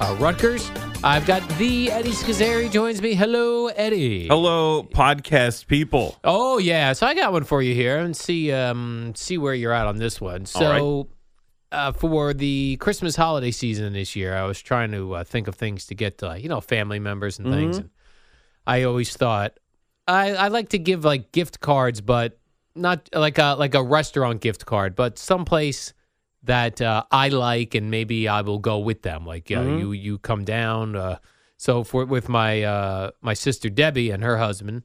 uh, Rutgers. I've got the Eddie Scozzare joins me. Hello, Eddie. Hello, podcast people. Oh yeah, so I got one for you here, and see um see where you're at on this one. So, uh, for the Christmas holiday season this year, I was trying to uh, think of things to get to, you know, family members and things. And I always thought I I like to give like gift cards, but not like a like a restaurant gift card, but someplace that uh, I like, and maybe I will go with them. Like uh, you you come down. Uh, so for with my uh, my sister Debbie and her husband,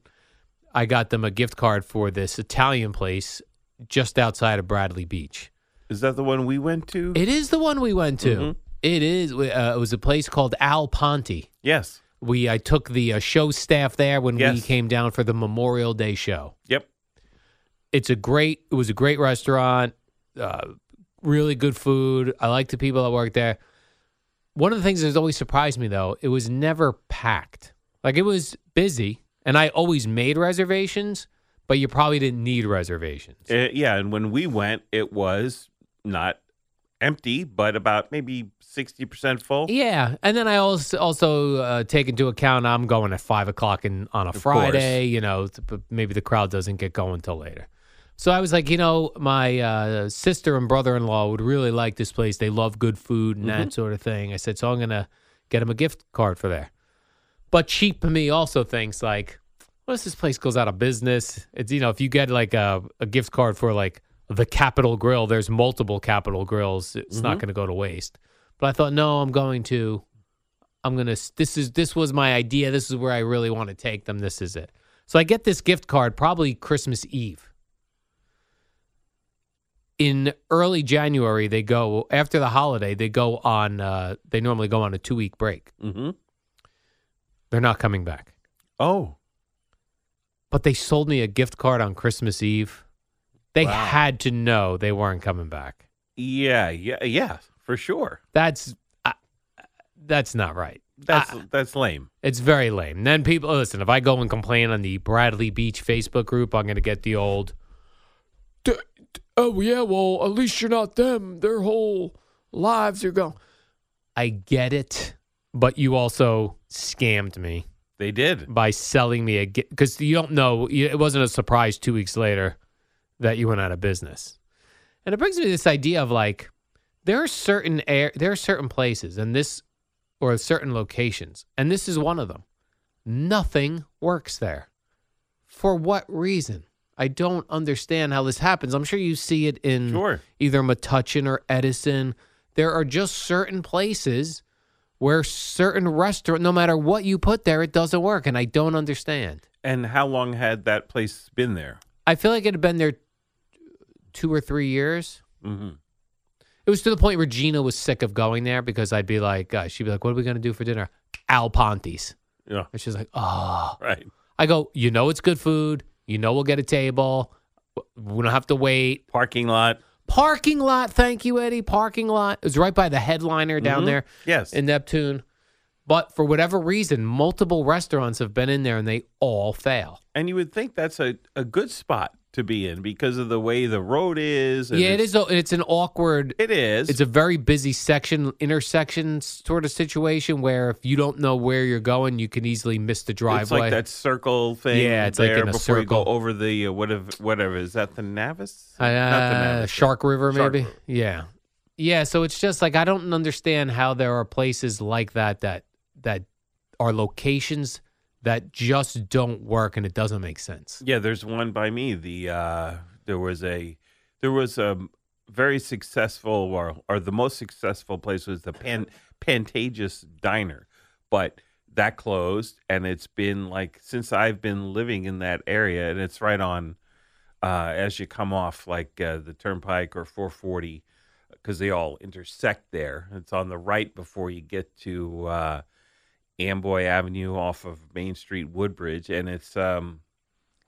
I got them a gift card for this Italian place just outside of Bradley Beach. Is that the one we went to? It is the one we went to. It is. Uh, it was a place called Al Ponte. yes. We I took the uh, show staff there when we came down for the Memorial Day show. Yep. It's a great. It was a great restaurant. Uh, really good food. I like the people that work there. One of the things that's always surprised me though, it was never packed. Like it was busy, and I always made reservations, but you probably didn't need reservations. Uh, yeah, and when we went, it was not empty, but about maybe sixty percent full. Yeah, and then I also also uh, take into account I'm going at five o'clock in, on a Of Friday. You know, but maybe the crowd doesn't get going till later. So I was like, you know, my uh, sister and brother in law would really like this place. They love good food and that sort of thing. I said, so I'm gonna get them a gift card for there. But cheap me also thinks like, what if this place goes out of business? It's you know, if you get like a, a gift card for like the Capital Grille, there's multiple Capital Grilles. It's not going to go to waste. But I thought, no, I'm going to, I'm gonna. This is this was my idea. This is where I really want to take them. This is it. So I get this gift card probably Christmas Eve. In early January, they go after the holiday. They go on. Uh, they normally go on a two week break. Mm-hmm. They're not coming back. Oh, But they sold me a gift card on Christmas Eve. They Wow. had to know they weren't coming back. yeah, yeah, yeah, for sure. That's uh, that's not right. That's I- that's lame. It's very lame. Then people listen. If I go and complain on the Bradley Beach Facebook group, I'm going to get the old. "D- d- Oh yeah, well at least you're not them. Their whole lives are gone. I get it, but you also scammed me They did. by selling me a because you don't know. you- It wasn't a surprise two weeks later that you went out of business, and it brings me to this idea of like there are certain air, there are certain places, and this or certain locations, and this is one of them. Nothing works there. For what reason? I don't understand how this happens. I'm sure you see it in Sure. either Metuchen or Edison. There are just certain places where certain restaurant, no matter what you put there, it doesn't work, and I don't understand. And how long had that place been there? I feel like it had been there two or three years. Mm-hmm. It was to the point where Gina was sick of going there because I'd be like, uh, she'd be like, "What are we gonna do for dinner?" Al Ponte's, Yeah, and she's like, "Oh." right. I go, you know, it's good food. You know, we'll get a table. We don't have to wait. Parking lot. Parking lot. Thank you, Eddie. Parking lot. It was right by the headliner down Mhm. there Yes. in Neptune. But for whatever reason, multiple restaurants have been in there and they all fail. And you would think that's a, a good spot to be in because of the way the road is. and yeah, it it's- a- It's an awkward. It is. It's a very busy section, intersection sort of situation where if you don't know where you're going, you can easily miss the driveway. It's like that circle thing. Yeah, it's like in a before you go over the uh, whatever. Whatever is that? The Navis? Uh, Not the Navis. Shark River, Shark maybe. River. Yeah, yeah. So it's just like I don't understand how there are places like that that that are locations that just don't work and it doesn't make sense. Yeah, there's one by me. The uh, there was a there was a very successful or or the most successful place was the Pan Pantagis Diner, but that closed and it's been like since I've been living in that area and it's right on uh, as you come off like uh, the Turnpike or 440 because they all intersect there. It's on the right before you get to uh, Amboy Avenue off of Main Street, Woodbridge, and it's um,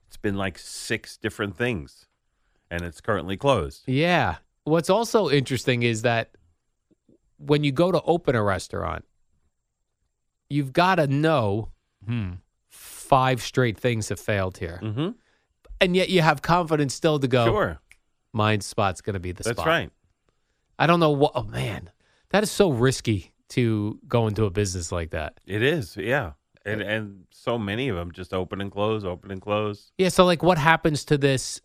it's been like six different things, and it's currently closed. Yeah. What's also interesting is that when you go to open a restaurant, you've got to know hmm, five straight things have failed here, Mm-hmm. and yet you have confidence still to go. Sure, My spot's going to be the that's spot. That's right. I don't know what. Oh man, that is so risky to go into a business like that. It is, yeah, and and so many of them just open and close, open and close. Yeah. So like, what happens to this?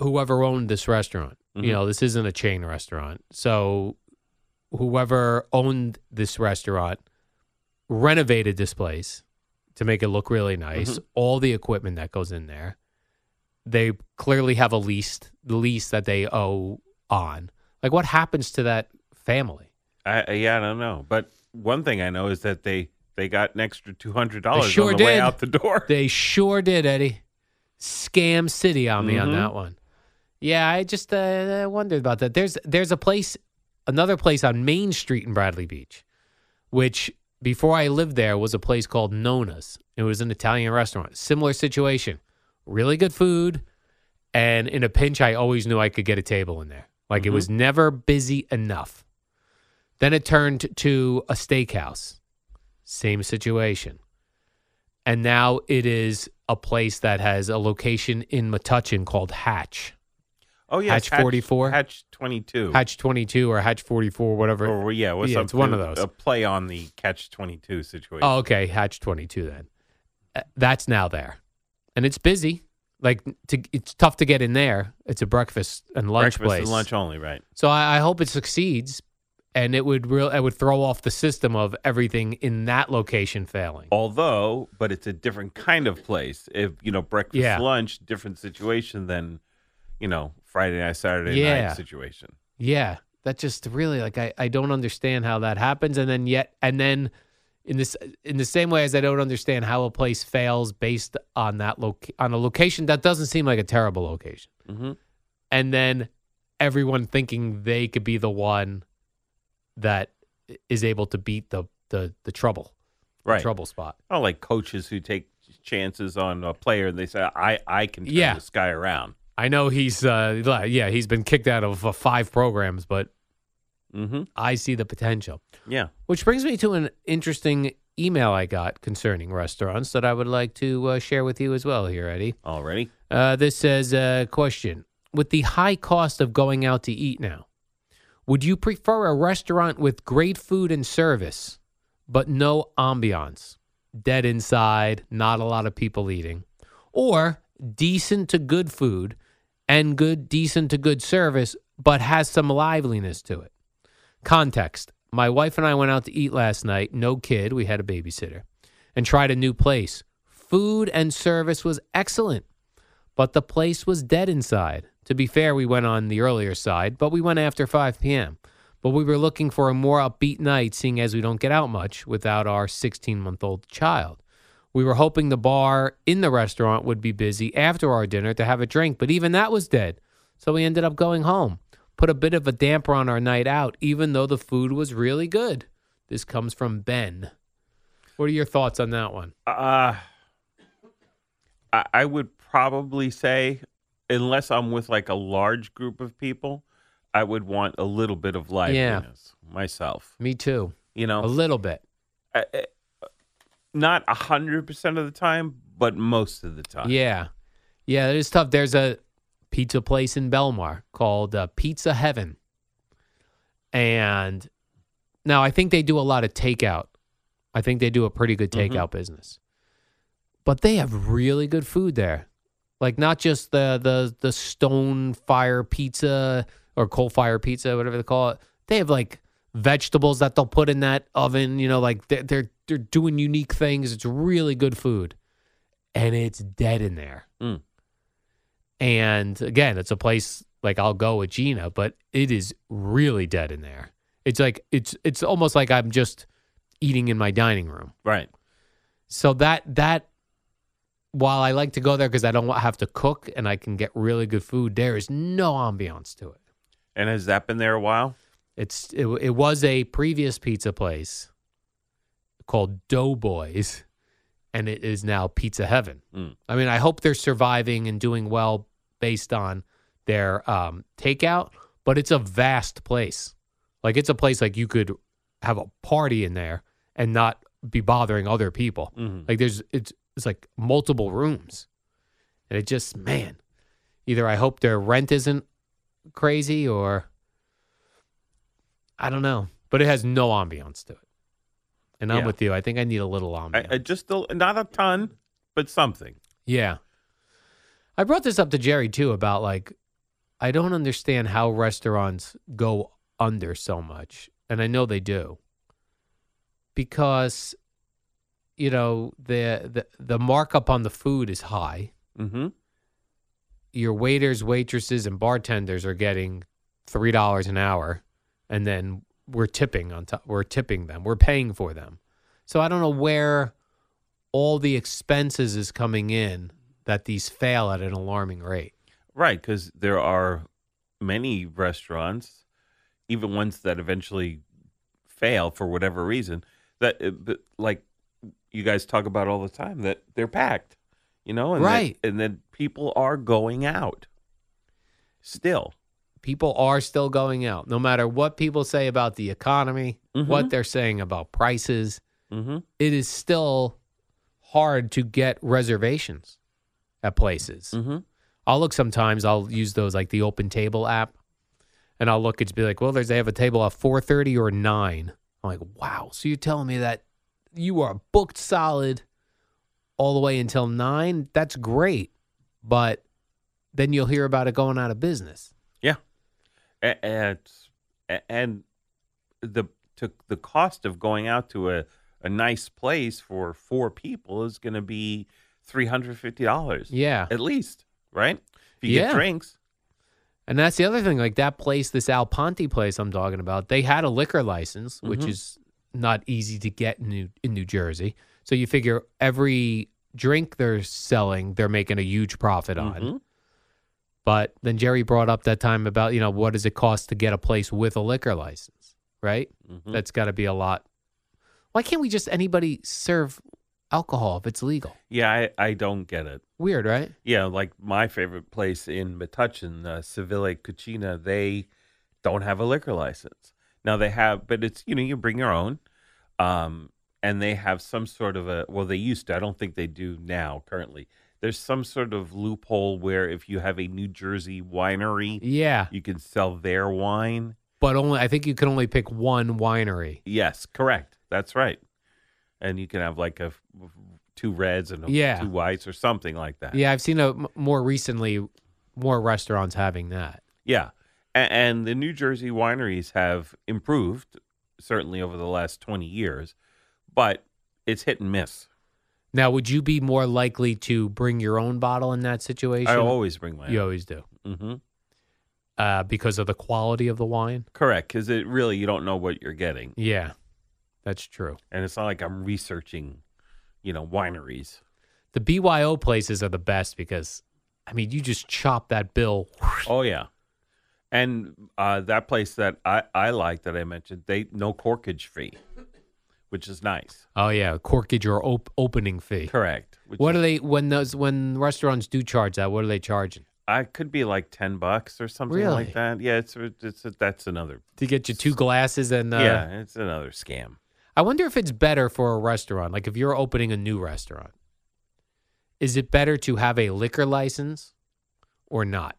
Whoever owned this restaurant, Mhm. you know, this isn't a chain restaurant. So whoever owned this restaurant renovated this place to make it look really nice. Mhm. All the equipment that goes in there. They clearly have a lease, the lease that they owe on. Like, what happens to that family? I, yeah, I don't know, but one thing I know is that they they got an extra two hundred dollars sure on the way out the door. They sure did, Eddie. Scam City on me on Mhm. that one. Yeah, I just uh, I wondered about that. There's there's a place, another place on Main Street in Bradley Beach, which before I lived there was a place called Nona's. It was an Italian restaurant. Similar situation, really good food, and in a pinch, I always knew I could get a table in there. Like it was never busy enough. Then it turned to a steakhouse. Same situation. And now it is a place that has a location in Metuchen called Hatch. Oh yeah, Hatch 44? Hatch twenty two, Hatch 22 or Hatch 44, whatever. or yeah, what's Yeah, up? it's one of those. A play on the Catch twenty two situation. Oh, okay. Hatch 22 then. Uh, That's now there. And it's busy. Like to, it's tough to get in there. It's a breakfast and lunch breakfast place. and lunch only, right? So I, I hope it succeeds and it would real it would throw off the system of everything in that location failing. Although, but it's a different kind of place. If you know breakfast, Yeah. lunch, different situation than you know Friday night, Saturday Yeah. night situation. Yeah, that just really like I, I don't understand how that happens, and then yet and then in this in the same way as I don't understand how a place fails based on that loc on a location that doesn't seem like a terrible location, Mm-hmm. and then everyone thinking they could be the one that is able to beat the the the trouble the Right. trouble spot. Oh, like coaches who take chances on a player and they say, "I I can turn Yeah. this guy around." I know he's uh yeah he's been kicked out of uh, five programs, but Mm-hmm. I see the potential. Yeah. Which brings me to an interesting email I got concerning restaurants that I would like to uh, share with you as well here, Eddie. Already. Uh, this says, uh, question With the high cost of going out to eat now, would you prefer a restaurant with great food and service, but no ambiance, dead inside, not a lot of people eating, or decent to good food and good, decent to good service, but has some liveliness to it? Context My wife and I went out to eat last night, no kid, we had a babysitter, and tried a new place. Food and service was excellent, but the place was dead inside. To be fair, we went on the earlier side, but we went after 5 p.m. But we were looking for a more upbeat night, seeing as we don't get out much without our 16 month old child. We were hoping the bar in the restaurant would be busy after our dinner to have a drink, but even that was dead. So we ended up going home. Put a bit of a damper on our night out, even though the food was really good. This comes from Ben. What are your thoughts on that one? Uh I, I would probably say, unless I'm with like a large group of people, I would want a little bit of liveliness myself. Me too. You know, A little bit. I- I- not a hundred percent of the time, but most of the time. Yeah. Yeah, it is tough. There's a pizza place in Belmar called uh, Pizza Heaven. And now I think they do a lot of takeout. I think they do a pretty good Mhm. takeout business. But they have really good food there. Like not just the the the stone fire pizza or coal fire pizza, whatever they call it. They have like vegetables that they'll put in that oven, you know, like they're they're, they're doing unique things. It's really good food. And it's dead in there. Mm. And again, it's a place like I'll go with Gina, but it is really dead in there. It's like it's it's almost like I'm just eating in my dining room. Right. So that that while I like to go there because I don't have to cook and I can get really good food, there is no ambiance to it. And has that been there a while? It's it, it was a previous pizza place called Doughboys, and it is now Pizza Heaven. Mm. I mean, I hope they're surviving and doing well based on their um, takeout, but it's a vast place. Like it's a place like you could have a party in there and not be bothering other people. Mhm. Like there's it's it's like multiple rooms, and it just man, either I hope their rent isn't crazy or I don't know, but it has no ambiance to it. And I'm with you. I think I need a little ambiance. I, I just a- not a ton, but something. Yeah. I brought this up to Jerry too about like I don't understand how restaurants go under so much. And I know they do. Because you know, the the the markup on the food is high. Mm-hmm. Your waiters, waitresses and bartenders are getting $3 an hour and then we're tipping on top we're tipping them. We're paying for them. So I don't know where all the expenses is coming in that these fail at an alarming rate. Right, because there are many restaurants, even ones that eventually fail for whatever reason, that uh, but like you guys talk about all the time, that they're packed, you know, and that- Right. and then people are going out still. People are still going out, no matter what people say about the economy, Mhm. what they're saying about prices. Mm-hmm. It is still hard to get reservations at places. Mm-hmm. I'll look sometimes. I'll use those like the Open Table app, and I'll look. It's be like, well, there's they have a table at four thirty or nine. I'm like, wow. So you're telling me that you are booked solid all the way until nine? That's great, but then you'll hear about it going out of business. Yeah, and and the to the cost of going out to a a nice place for four people is going to be three hundred fifty dollars. Yeah, at least, right? If you Yeah. get drinks, and that's the other thing. Like that place, this Al Ponte place I'm talking about, they had a liquor license, which Mhm. is not easy to get in New, in New Jersey. So you figure every drink they're selling, they're making a huge profit on. Mhm. But then Jerry brought up that time about, you know, what does it cost to get a place with a liquor license, right? Mhm. That's got to be a lot. Why can't we just anybody serve alcohol if it's legal? yeah, I, I don't get it. Weird, right? Yeah, like my favorite place in Metuchen, uh, Seville Cucina, they don't have a liquor license. Now they have, but it's you know you bring your own, um, and they have some sort of a well they used to. I don't think they do now currently. There's some sort of loophole where if you have a New Jersey winery, Yeah, you can sell their wine. but only I think you can only pick one winery. Yes, correct. That's right. And you can have like a two reds and a, Yeah. two whites or something like that. Yeah, I've seen a, more recently more restaurants having that. Yeah. And the New Jersey wineries have improved certainly over the last 20 years, but it's hit and miss. Now, would you be more likely to bring your own bottle in that situation? I always bring my you always do hmm uh, because of the quality of the wine. Correct, because it really you don't know what you're getting, Yeah, that's true. and it's not like I'm researching, you know, wineries. The BYO places are the best because, I mean, you just chop that bill. Oh yeah, and uh, that place that I I like that I mentioned, they no corkage fee, which is nice. Oh yeah, corkage or op- opening fee. Correct, What is- are they when those when restaurants do charge that? What are they charging I could be like ten bucks or something Really? like that. Yeah, it's it's that's another. to get you two glasses and uh, yeah, it's another scam. I wonder if it's better for a restaurant. Like if you're opening a new restaurant, is it better to have a liquor license or not?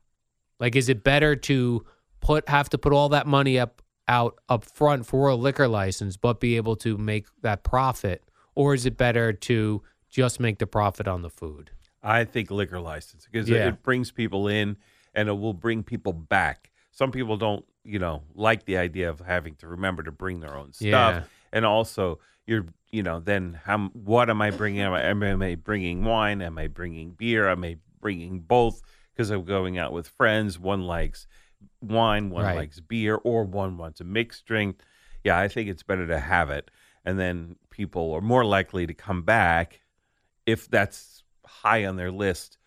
Like is it better to put have to put all that money up out up front for a liquor license but be able to make that profit or is it better to just make the profit on the food? I think liquor license because Yeah. it brings people in and it will bring people back. Some people don't, you know, like the idea of having to remember to bring their own stuff, Yeah. and also you're, you know, then how? What am I bringing? Am I, am I bringing wine? Am I bringing beer? Am I bringing both? Because I'm going out with friends. One likes wine, one Right. likes beer, or one wants a mixed drink. Yeah, I think it's better to have it, and then people are more likely to come back if that's high on their list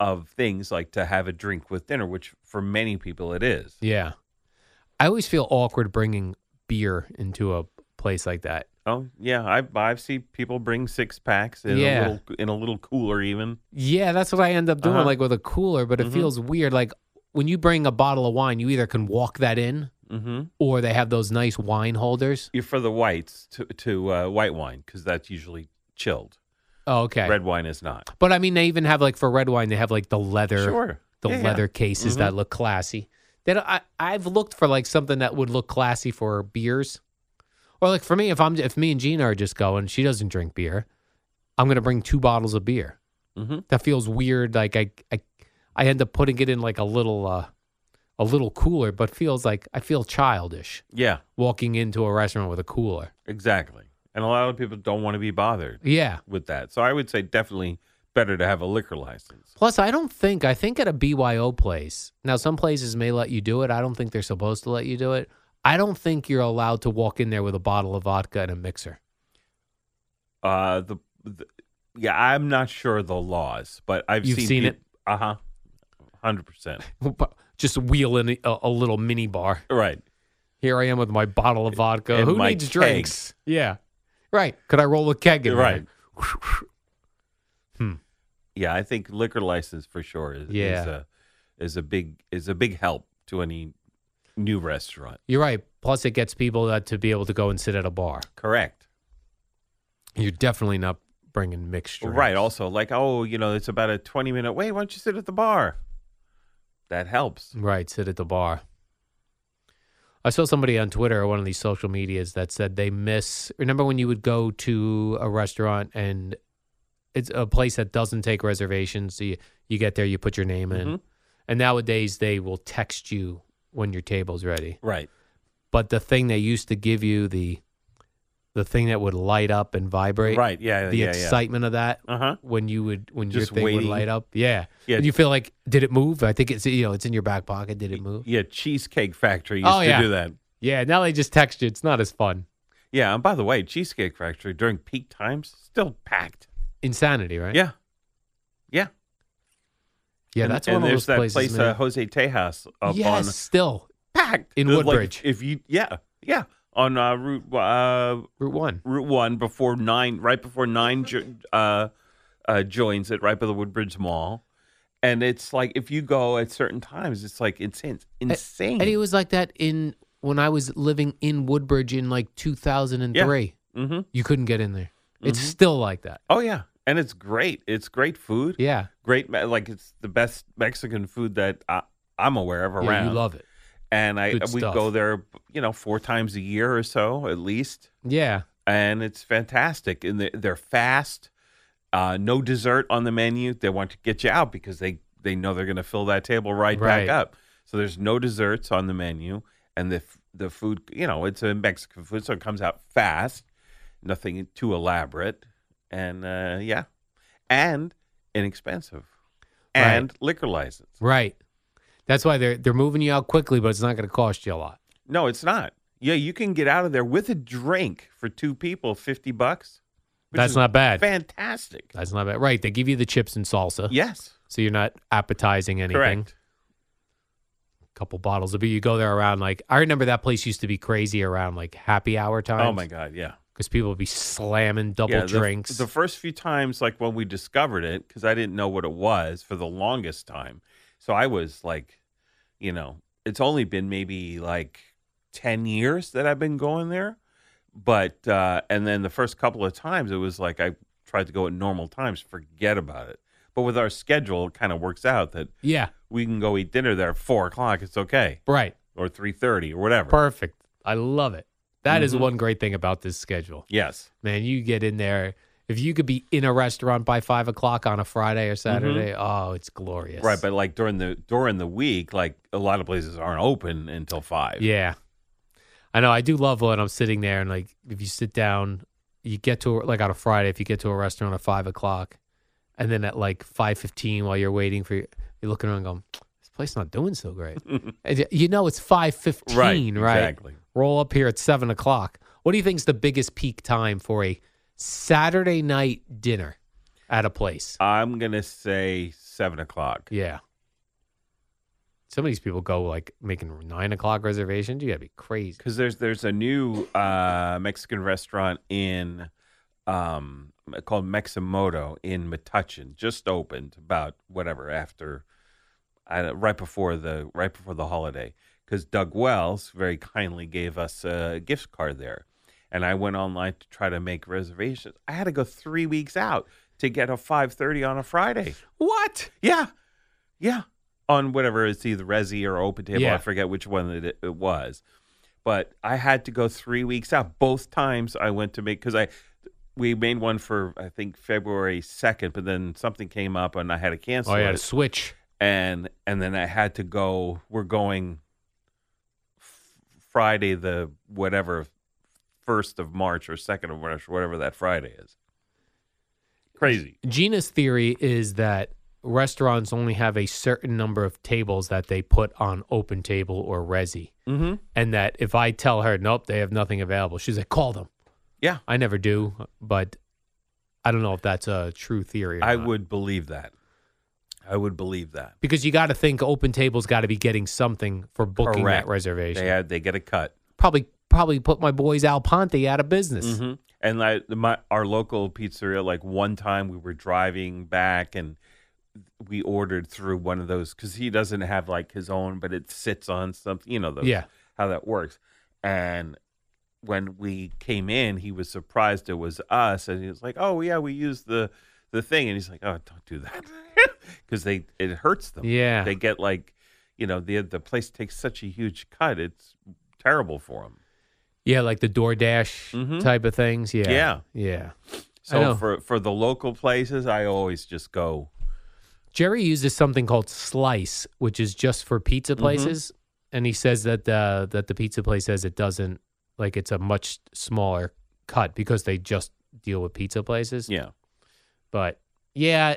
of things like to have a drink with dinner, which for many people it is. Yeah. I always feel awkward bringing beer into a place like that. Oh yeah, I I've seen people bring six packs in Yeah. a little in a little cooler even. Yeah, that's what I end up doing, Uh-huh. like with a cooler. But it Mhm. feels weird. Like when you bring a bottle of wine, you either can walk that in, Mm-hmm. or they have those nice wine holders. You're for the whites to to uh, white wine because that's usually chilled. Oh, okay. Red wine is not. But I mean, they even have like for red wine, they have like the leather, Sure. the Yeah, yeah. leather cases Mhm. that look classy. That I I've looked for like something that would look classy for beers, or like for me, if I'm if me and Gina are just going, she doesn't drink beer, I'm gonna bring two bottles of beer. Mm-hmm. That feels weird. Like I I I end up putting it in like a little uh a little cooler, but feels like I feel childish Yeah, walking into a restaurant with a cooler. exactly. And a lot of people don't want to be bothered Yeah. with that. So I would say definitely better to have a liquor license. Plus, I don't think I think at a BYO place. Now, some places may let you do it. I don't think they're supposed to let you do it. I don't think you're allowed to walk in there with a bottle of vodka and a mixer. Uh, the, the yeah, I'm not sure the laws, but I've You've seen, seen it? Uh huh. Hundred percent. Just wheel in a, a little mini bar. Right. Here I am with my bottle of vodka. And Who my needs keg. drinks? Yeah, right. Could I roll a keg in Right. there? Yeah, I think liquor license for sure is Yeah. is a is a big is a big help to any new restaurant. You're right. Plus, it gets people that to be able to go and sit at a bar. Correct. You're definitely not bringing mixture. Right. Also, like oh, you know, it's about a twenty minute wait. Why don't you sit at the bar? That helps. Right, sit at the bar. I saw somebody on Twitter or one of these social medias that said they miss. Remember when you would go to a restaurant and it's a place that doesn't take reservations? So you, you get there, you put your name in. Mhm. And nowadays they will text you when your table's ready. Right. But the thing they used to give you, the the thing that would light up and vibrate, Right. Yeah. the yeah. excitement of that Uh huh. when you would when Just your thing waiting. would light up. Yeah. Yeah. And you feel like, did it move? I think it's you know, it's in your back pocket. Did it move? Yeah. Cheesecake Factory used Oh, to yeah. do that. Yeah, now they just text you. It's not as fun. Yeah. And by the way, Cheesecake Factory during peak times still packed. Insanity, right? Yeah. Yeah. Yeah. And- That's and one of those that places. place, uh, Jose Tejas up yes, on still packed In Uh, like, Woodbridge. if you, yeah, yeah, on uh, Route uh, Route One. Route One before nine, right before nine jo- uh, uh, joins it, right by the Woodbridge Mall, and it's like if you go at certain times, it's like insane, insane. And it was like that in when I was living in Woodbridge in like 2003. mm-hmm. You couldn't get in there. It's still like that. Oh yeah, and it's great. It's great food. Yeah. Great, like it's the best Mexican food that I, I'm aware of around. Yeah, you love it. and I we go there, you know, four times a year or so at least. Yeah. and it's fantastic. And they- they're fast. Uh, no dessert on the menu. They want to get you out because they they know they're going to fill that table right, Right. back up. So there's no desserts on the menu, and the the food, you know, it's a Mexican food, so it comes out fast. Nothing too elaborate, and uh, yeah, and inexpensive, Right. and liquor license. Right. That's why they're they're moving you out quickly, but it's not going to cost you a lot. No, it's not. Yeah, you can get out of there with a drink for two people, fifty bucks. That's not bad. Fantastic. That's not bad. Right. They give you the chips and salsa. Yes, So you're not appetizing anything. correct. A couple bottles of beer. You go there around like I remember that place used to be crazy around like happy hour time. Oh my god, yeah. Because people will be slamming double Yeah, the, drinks. The first few times, like when we discovered it, because I didn't know what it was for the longest time. So I was like, you know, it's only been maybe like 10 years that I've been going there. But, uh, and then the first couple of times, it was like I tried to go at normal times, forget about it. But with our schedule, it kind of works out that yeah, we can go eat dinner there at four o'clock. It's okay. right. Or 3.30 or whatever. Perfect. I love it. That is Mhm. one great thing about this schedule. yes. Man, you get in there. If you could be in a restaurant by five o'clock on a Friday or Saturday, oh, it's glorious. Mm-hmm. Right. But like during the, during the week, like a lot of places aren't open until five. Yeah. I know. I do love when I'm sitting there and like if you sit down, you get to like on a Friday, if you get to a restaurant at five o'clock, and then at like five fifteen while you're waiting for you're looking around going, place not doing so great. You know it's five fifteen, Right, right? exactly. Roll up here at seven o'clock. What do you think is the biggest peak time for a Saturday night dinner at a place? I'm gonna say seven o'clock. Yeah. Some of these people go like making nine o'clock reservations. You gotta be crazy. because there's there's a new uh, Mexican restaurant in um, called Meximoto in Metuchen, just opened about whatever after uh, right before the right before the holiday. Because Doug Wells very kindly gave us a gift card there, and I went online to try to make reservations. I had to go three weeks out to get a five thirty on a Friday. What? Yeah, yeah. On whatever it's either Resy or Open Table, Yeah. I forget which one it, it was. But I had to go three weeks out. Both times I went to make because I we made one for I think February second, but then something came up and I had to cancel Oh, yeah, it. to switch. And and then I had to go. We're going f- Friday the whatever first of March or second of March, whatever that Friday is. Crazy. Gina's theory is that restaurants only have a certain number of tables that they put on open table or Resy. Mm-hmm. And that if I tell her, nope, they have nothing available, she's like, call them. Yeah. I never do, but I don't know if that's a true theory. Or I not. would believe that. I would believe that. Because you got to think open tables got to be getting something for booking Correct. that reservation. They had they get a cut. Probably probably put my boys Al Ponte out of business. hmm And like my our local pizzeria, like one time we were driving back and we ordered through one of those because he doesn't have like his own, but it sits on something. You know, those, Yeah. how that works. And when we came in, he was surprised it was us, and he was like, "Oh yeah, we use the the thing," and he's like, "Oh, don't do that," because they it hurts them. Yeah. they get like, you know, the the place takes such a huge cut. It's terrible for them. Yeah, like the DoorDash Mhm. type of things. Yeah. Yeah. Yeah. So for for the local places, I always just go. Jerry uses something called Slice, which is just for pizza Mm-hmm. places, and he says that uh, that the pizza place says it doesn't like it's a much smaller cut because they just deal with pizza places. Yeah, But yeah,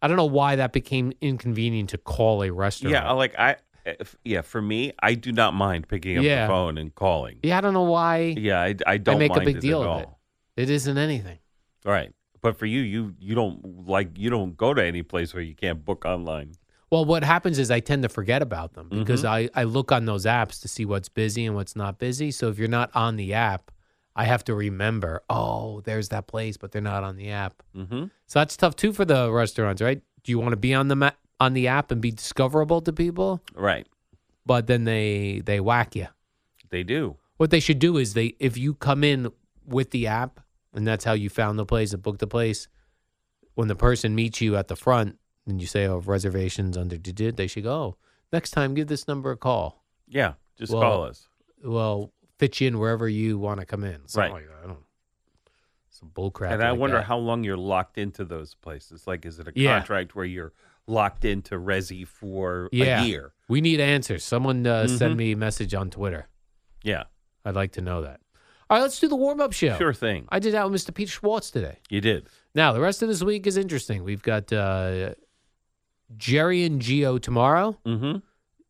I don't know why that became inconvenient to call a restaurant. yeah. Like I, if, yeah. For me, I do not mind picking up Yeah. the phone and calling. yeah, I don't know why Yeah, I, I don't make a mind big it deal at of it. it isn't anything. Right. But for you, you you don't like you don't go to any place where you can't book online. Well, what happens is I tend to forget about them because Mm-hmm. I, I look on those apps to see what's busy and what's not busy. So if you're not on the app, I have to remember, oh, there's that place, but they're not on the app. Mm-hmm. So that's tough too for the restaurants, right? Do you want to be on the ma- on the app and be discoverable to people? Right. But then they they whack you. They do. What they should do is they if you come in with the app and that's how you found the place and booked the place, when the person meets you at the front and you say, "Oh, reservations under did," they should go. "Oh, Next time, give this number a call. Yeah. Just Well, call us. Well, fit you in wherever you want to come in. Something Right. Like. I don't. Some bull crap. And I like wonder that. how long you're locked into those places. Like, is it a Yeah. contract where you're locked into Resy for Yeah. a year? we need answers. Someone uh, send Mhm. me a message on Twitter. Yeah. I'd like to know that. All right, let's do the warm up show. Sure thing. I did that with Mr. Peter Schwartz today. You did. Now, the rest of this week is interesting. We've got uh, Jerry and Gio tomorrow, Mm-hmm.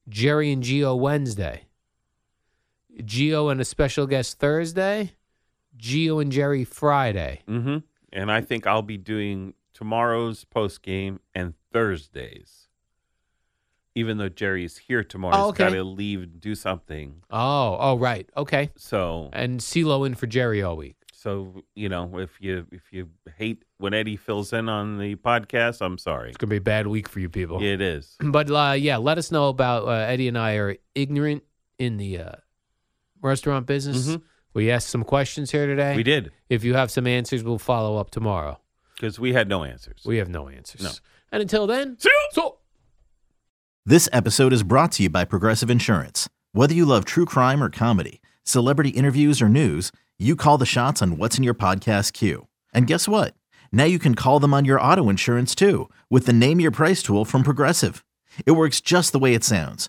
Jerry and Gio Wednesday, Gio and a special guest Thursday, Gio and Jerry Friday. Mm-hmm. And I think I'll be doing tomorrow's post game and Thursdays. Even though Jerry's here tomorrow, Oh, he's got to leave and do something. Oh, oh, right. Okay. So And CeeLo in for Jerry all week. So you know, if you if you hate when Eddie fills in on the podcast, I'm sorry. It's gonna be a bad week for you people. It is. But uh, yeah, let us know about uh, Eddie and I are ignorant in the uh, restaurant business. Mhm. We asked some questions here today. We did If you have some answers, we'll follow up tomorrow. because we had no answers. We have no answers. No. And until then, See you so This episode is brought to you by Progressive Insurance. Whether you love true crime or comedy, celebrity interviews or news, you call the shots on what's in your podcast queue. And guess what? Now you can call them on your auto insurance too with the Name Your Price tool from Progressive. It works just the way it sounds.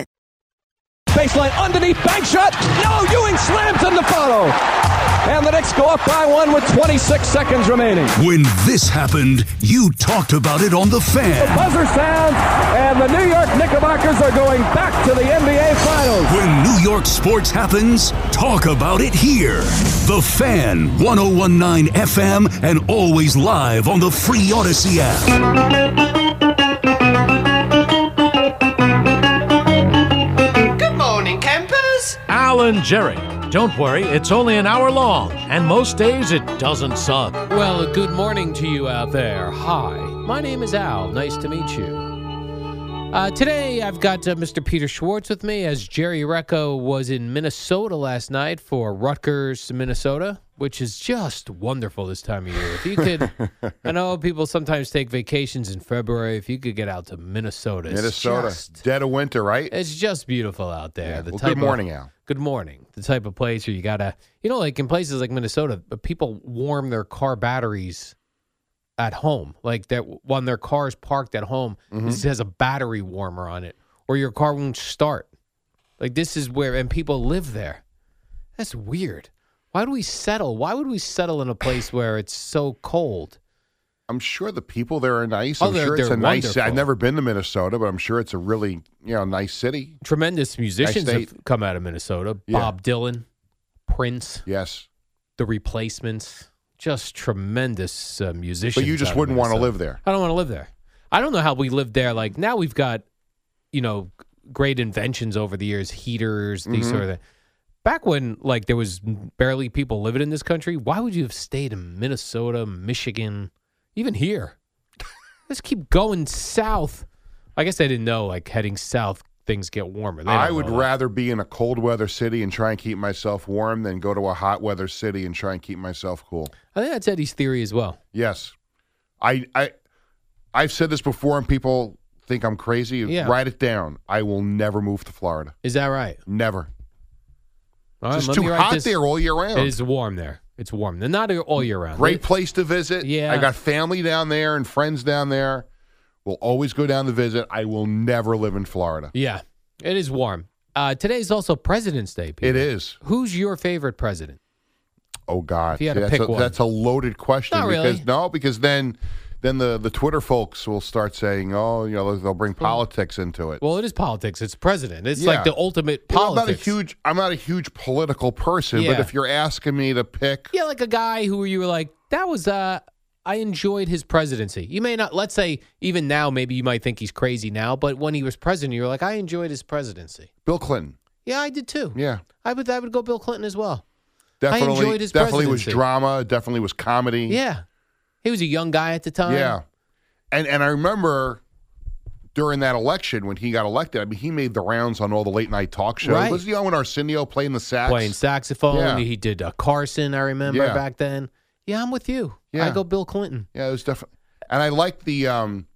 Baseline underneath, bank shot. No, Ewing slams in the follow. And the Knicks go up by one with 26 seconds remaining. When this happened, you talked about it on The Fan. The buzzer sounds, and the New York Knickerbockers are going back to the NBA Finals. When New York sports happens, talk about it here. The Fan, 1019 FM, and always live on the free Audacy app. Alan Jerry. Don't worry, it's only an hour long, and most days it doesn't suck. Well, good morning to you out there. Hi, my name is Al. Nice to meet you. Uh, today, I've got uh, Mr. Peter Schwartz with me as Jerry Recco was in Minnesota last night for Rutgers, Minnesota, which is just wonderful this time of year. If you could, I know people sometimes take vacations in February. If you could get out to Minnesota, Minnesota, just- dead of winter, right? it's just beautiful out there. Yeah. The Well, type good of- morning, Al. Good morning. The type of place where you gotta, you know, like in places like Minnesota, people warm their car batteries at home. Like that when their car is parked at home, Mm-hmm. this has a battery warmer on it, or your car won't start. Like this is where, and people live there. That's weird. Why do we settle? Why would we settle in a place where it's so cold? I'm sure the people there are nice. Oh, I'm they're- sure it's a nice. wonderful. I've never been to Minnesota, but I'm sure it's a really you know nice city. Tremendous musicians state. have come out of Minnesota. Yeah. Bob Dylan, Prince, Yes, The Replacements, just tremendous uh, musicians. but you just wouldn't want to live there. I don't want to live there. I don't know how we lived there. Like now we've got, you know, great inventions over the years, heaters, these Mm-hmm. sort of things. Back when like there was barely people living in this country, why would you have stayed in Minnesota, Michigan, even here? Let's keep going south. I guess I didn't know like heading south things get warmer. I would rather be in a cold weather city and try and keep myself warm than go to a hot weather city and try and keep myself cool. I think that's Eddie's theory as well. Yes, I I I've said this before, and people think I'm crazy. Yeah. Write it down. I will never move to Florida. Is that right? Never. Right, it's too hot this- there all year round. It is warm there. It's warm. They're not all year round. Great place to visit. Yeah. I got family down there and friends down there. We'll always go down to visit. I will never live in Florida. Yeah, it is warm. Uh, is also President's Day. Peter. It is. Who's your favorite president? Oh God, If you had to that's, a, that's a loaded question Not because really. no, because then then the the Twitter folks will start saying, oh, you know, they'll, bring politics into it. Well, it is politics. It's president. It's Yeah. like the ultimate You know, I'm not a huge I'm not a huge political person, Yeah. but if you're asking me to pick, yeah, like a guy who you were like, that was uh I enjoyed his presidency. You may not let's say even now maybe you might think he's crazy now, but when he was president, you were like, I enjoyed his presidency. Bill Clinton. Yeah, I did too. Yeah. I would I would go Bill Clinton as well. Definitely, enjoyed his presidency. definitely was drama. Definitely was comedy. Yeah, he was a young guy at the time. Yeah. And and I remember during that election when he got elected, I mean, he made the rounds on all the late night talk shows. Right. Was he on when Arsenio playing the sax? playing saxophone. Yeah. He did uh, Carson. I remember Yeah. back then. Yeah, I'm with you. Yeah. I go Bill Clinton. Yeah, it was definitely. And I like the um,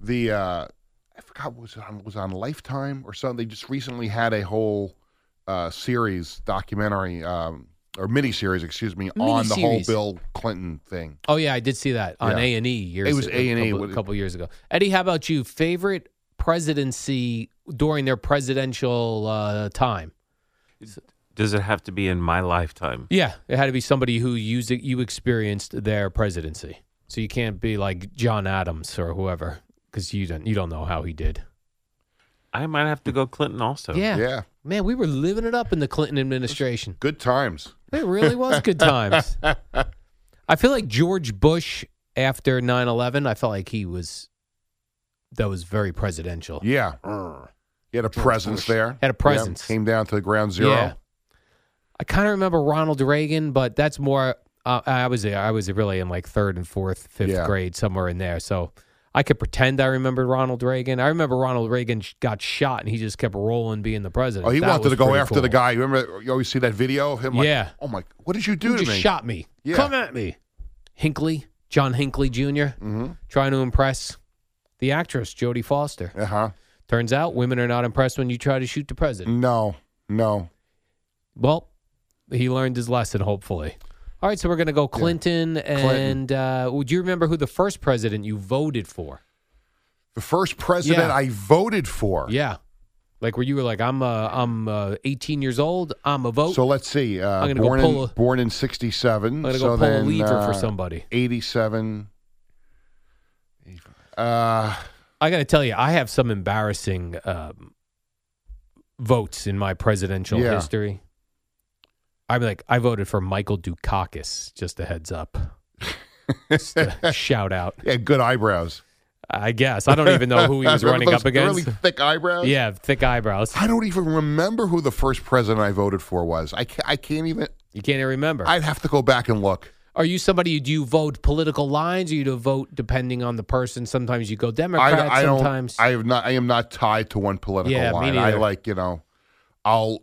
the uh, I forgot what was it on was it on Lifetime or something. They just recently had a whole uh, series documentary um, or mini series, excuse me, on the whole Miniseries. Bill Clinton thing. Oh yeah, I did see that on Yeah. A and E years. It was a A&E. couple, a couple years ago. Eddie, how about you? Favorite presidency during their presidential uh, time? Does it have to be in my lifetime? Yeah, it had to be somebody who used it, you experienced their presidency. So you can't be like John Adams or whoever because you don't you don't know how he did. I might have to go Clinton also. Yeah. Yeah. Man, we were living it up in the Clinton administration. Good times. It really was good times. I feel like George Bush after 9/11, I felt like he was that was very presidential. Yeah. He had a presence there. Had a presence. Yeah, came down to the ground zero. Yeah. I kind of remember Ronald Reagan, but that's more. Uh, I was I was really in like third and fourth, fifth Yeah. grade, somewhere in there. So I could pretend I remembered Ronald Reagan. I remember Ronald Reagan got shot, and he just kept rolling, being the president. Oh, he That wanted to go after cool. the guy. You remember? You always see that video of him. Like, Yeah. Oh my! What did you do to just me? shot me. Yeah. Come at me, Hinckley, John Hinckley Jr. Mm-hmm. Trying to impress the actress Jodie Foster. Uh huh. Turns out women are not impressed when you try to shoot the president. No, no. Well, he learned his lesson, hopefully. All right, so we're going to go Clinton, and Uh, would you remember who the first president you voted for? The first president Yeah. I voted for. Yeah, like where you were like, I'm uh, I'm uh, 18 years old, I'm a vote. So let's see. Uh, I'm gonna go born pull in a- born in '67. I'm gonna so go pull a then, lever for uh, somebody. '87. Uh, I got to tell you, I have some embarrassing um, votes in my presidential Yeah. history. I'm like, I voted for Michael Dukakis. Just a heads up. Just a shout out. yeah, good eyebrows. I guess I don't even know who he was running up against. Really thick eyebrows. Yeah, thick eyebrows. I don't even remember who the first president I voted for was. I can't, I can't even. You can't even remember. I'd have to go back and look. Are you somebody? Do you vote political lines? Or you to vote depending on the person? Sometimes you go Democrat. I, I sometimes I have not. I am not tied to one political Yeah, line. I like you know. I'll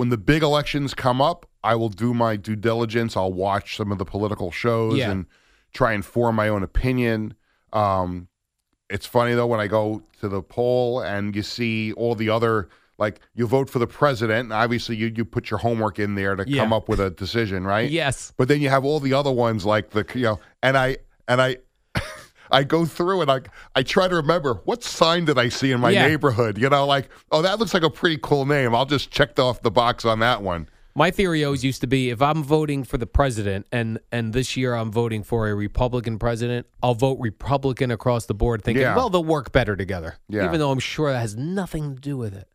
when the big elections come up, I will do my due diligence. I'll watch some of the political shows Yeah. and try and form my own opinion. Um, it's funny though when I go to the poll and you see all the other like you vote for the president. And obviously, you you put your homework in there to Yeah. come up with a decision, right? Yes. But then you have all the other ones like the you know, and I and I I go through and I I try to remember what sign did I see in my Yeah. neighborhood? You know, like oh that looks like a pretty cool name. I'll just check off the box on that one. My theory always used to be if I'm voting for the president and and this year I'm voting for a Republican president, I'll vote Republican across the board thinking, Yeah. well, they'll work better together. Yeah. Even though I'm sure that has nothing to do with it.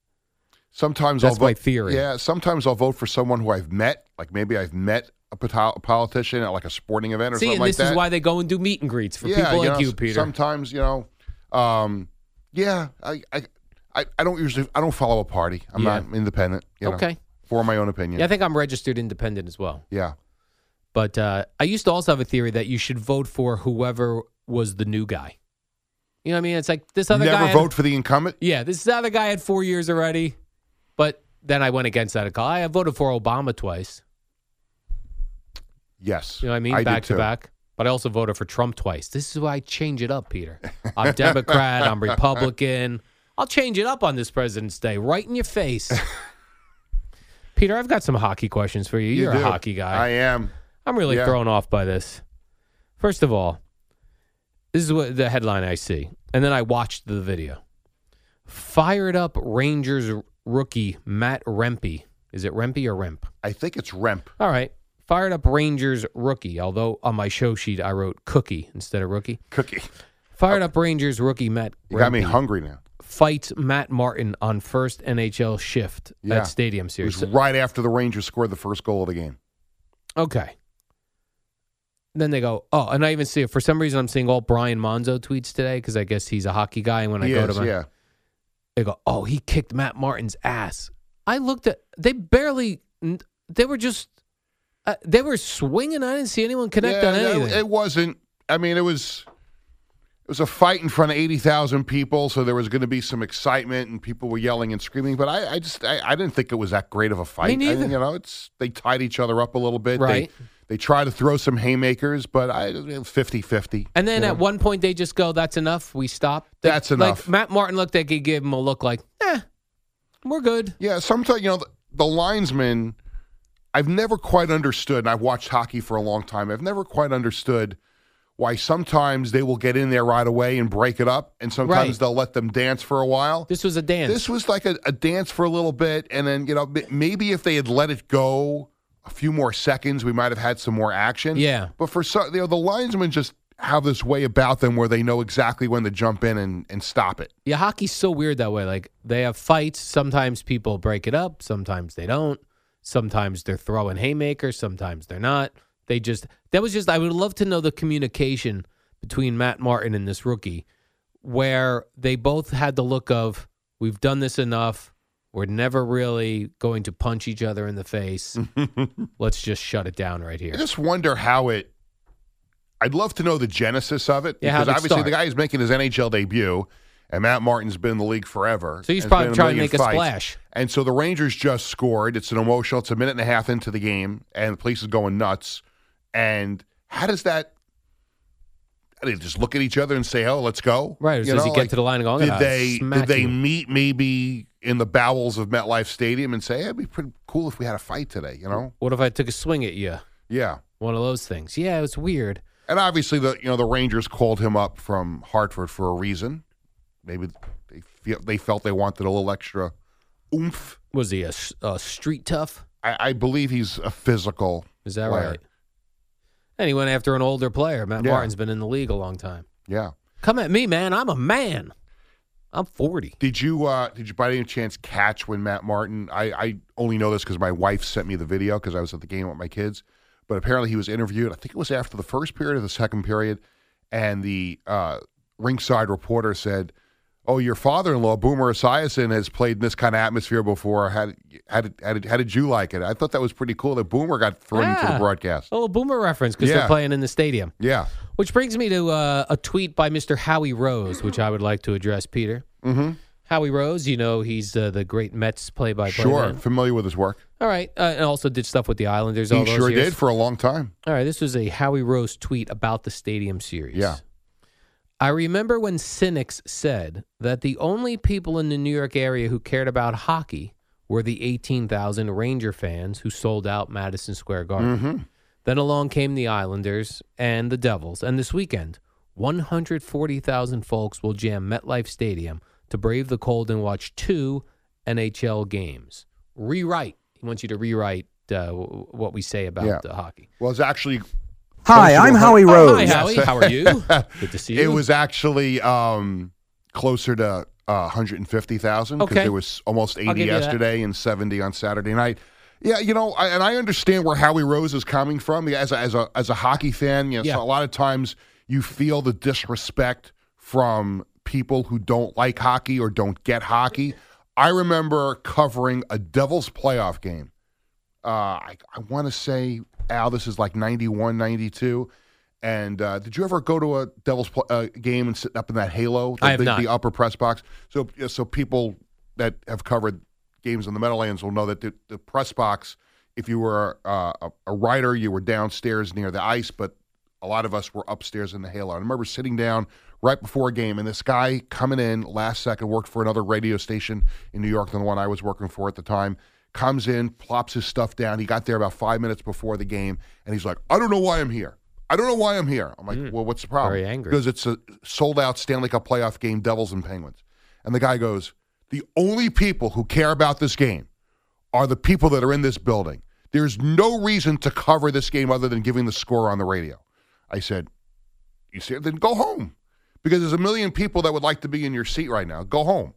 Sometimes That's I'll vote, my theory. Yeah, sometimes I'll vote for someone who I've met, like maybe I've met a, poli- a politician at like a sporting event or something like that. See, and this is why they go and do meet and greets for yeah, people like know, you, Peter. Sometimes you know, um, yeah, I, I I don't usually I don't follow a party. I'm Yeah. not independent. You know, Okay. for my own opinion. yeah, I think I'm registered independent as well. yeah. But uh, I used to also have a theory that you should vote for whoever was the new guy. You know what I mean? It's like this other Never guy. had- vote for the incumbent. Yeah, this other guy had four years already, but then I went against that. call. I voted for Obama twice. Yes, You know what I mean? I back to too. back. But I also voted for Trump twice. This is why I change it up, Peter. I'm Democrat. I'm Republican. I'll change it up on this President's Day, right in your face. Peter, I've got some hockey questions for you. You You're a hockey guy. I am. I'm really Yeah. thrown off by this. First of all, this is what the headline I see, and then I watched the video. Fired up Rangers rookie Matt Rempe. Is it Rempe or Remp? I think it's Remp. All right. Fired up Rangers rookie, although on my show sheet I wrote cookie instead of rookie. Cookie. Fired oh. up Rangers rookie Matt You got me Rempe hungry now. fights Matt Martin on first NHL shift Yeah. at Stadium It Series. was right after the Rangers scored the first goal of the game. Okay. Then they go, oh, and I even see it. For some reason, I'm seeing all Brian Monzo tweets today because I guess he's a hockey guy. And when I He go is, to my, yeah. they go, oh, he kicked Matt Martin's ass. I looked at, they barely, they were just Uh, they were swinging. I didn't see anyone connect Yeah, on anything. It wasn't. I mean, it was. It was a fight in front of eighty thousand people, so there was going to be some excitement and people were yelling and screaming. But I, I just, I, I didn't think it was that great of a fight. I neither. mean, you know, it's they tied each other up a little bit. Right. They, they tried to throw some haymakers, but I 50-50. and then you at know? one point they just go, "That's enough. We stop." They- That's enough. Like Matt Martin looked at, he gave him a look like, "Eh, we're good." Yeah, sometimes you know the, the linesmen. I've never quite understood, and I've watched hockey for a long time. I've never quite understood why sometimes they will get in there right away and break it up, and sometimes Right. they'll let them dance for a while. This was a dance. This was like a, a dance for a little bit, and then you know maybe if they had let it go a few more seconds, we might have had some more action. Yeah. but for some, you know, the linesmen just have this way about them where they know exactly when to jump in and, and stop it. Yeah, hockey's so weird that way. Like they have fights. Sometimes people break it up. Sometimes they don't. Sometimes they're throwing haymakers. Sometimes they're not. They just that was just. I would love to know the communication between Matt Martin and this rookie, where they both had the look of we've done this enough. We're never really going to punch each other in the face. Let's just shut it down right here. I just wonder how it. I'd love to know the genesis of it Yeah, because obviously start? the guy is making his NHL debut, and Matt Martin's been in the league forever. So he's probably trying to make a splash. And so the Rangers just scored. It's an emotional. It's a minute and a half into the game, and the place is going nuts. And how does that? How do they just look at each other and say, "Oh, let's go"? Right, does he get to the line and go, "I'm Did they? Did they you." meet maybe in the bowels of MetLife Stadium and say, hey, "It'd be pretty cool if we had a fight today"? You know? What if I took a swing at you? Yeah. One of those things. Yeah, it was weird. And obviously, the you know the Rangers called him up from Hartford for a reason. Maybe they feel they felt they wanted a little extra oomph. Was he a street tough? I, I believe he's a physical. Is that player. right? And he went after an older player. Matt Yeah. Martin's been in the league a long time. Yeah. Come at me, man. I'm a man. I'm 40. Did you uh, did you by any chance catch when Matt Martin? I, I only know this because my wife sent me the video because I was at the game with my kids. But apparently he was interviewed. I think it was after the first period or the second period, and the uh, ringside reporter said, "Oh, your father-in-law Boomer Esiason has played in this kind of atmosphere before. How did, how did, how did, how did you like it?" I thought that was pretty cool that Boomer got thrown into Ah, the broadcast. A little boomer reference because Yeah. they're playing in the stadium. Yeah. Which brings me to uh, a tweet by Mr. Howie Rose, which I would like to address, Peter. Mm-hmm. Howie Rose, you know, he's uh, the great Mets play-by-play Sure, man. familiar with his work. All right. Uh, and also did stuff with the Islanders all He sure years. did for a long time. All right, this was a Howie Rose tweet about the stadium series. Yeah. I remember when cynics said that the only people in the New York area who cared about hockey were the 18,000 Ranger fans who sold out Madison Square Garden. Mm-hmm. Then along came the Islanders and the Devils, and this weekend, 140,000 folks will jam MetLife Stadium to brave the cold and watch two NHL games. Rewrite. He wants you to rewrite uh, what we say about Yeah. hockey. Well, it's actually. Hi, I'm a hun- Howie Oh, Rose. hi, Howie. How are you? Good to see you. It was actually um, closer to uh, 150,000 because Okay. there was almost 80 give that. yesterday and 70 on Saturday night. Yeah, you know, I, and I understand where Howie Rose is coming from. As a, as a as a hockey fan, you know, Yeah. so a lot of times you feel the disrespect from people who don't like hockey or don't get hockey. I remember covering a Devils playoff game. Uh, I, I want to say, Al, this is like 91, 92. And uh, did you ever go to a Devils pl- uh, game and sit up in that halo, the, I have the, not. the upper press box? So, yeah, so people that have covered games in the Meadowlands will know that the, the press box, if you were uh, a, a writer, you were downstairs near the ice, but a lot of us were upstairs in the halo. I remember sitting down right before a game, and this guy coming in last second worked for another radio station in New York than the one I was working for at the time. Comes in, plops his stuff down. He got there about five minutes before the game, and he's like, "I don't know why I'm here. I don't know why I'm here." I'm like, hmm. "Well, what's the problem?" Very angry. because it's a sold out Stanley Cup playoff game, Devils and Penguins. And the guy goes, "The only people who care about this game are the people that are in this building. There's no reason to cover this game other than giving the score on the radio." I said, "You see, then go home." Because there's a million people that would like to be in your seat right now. Go home.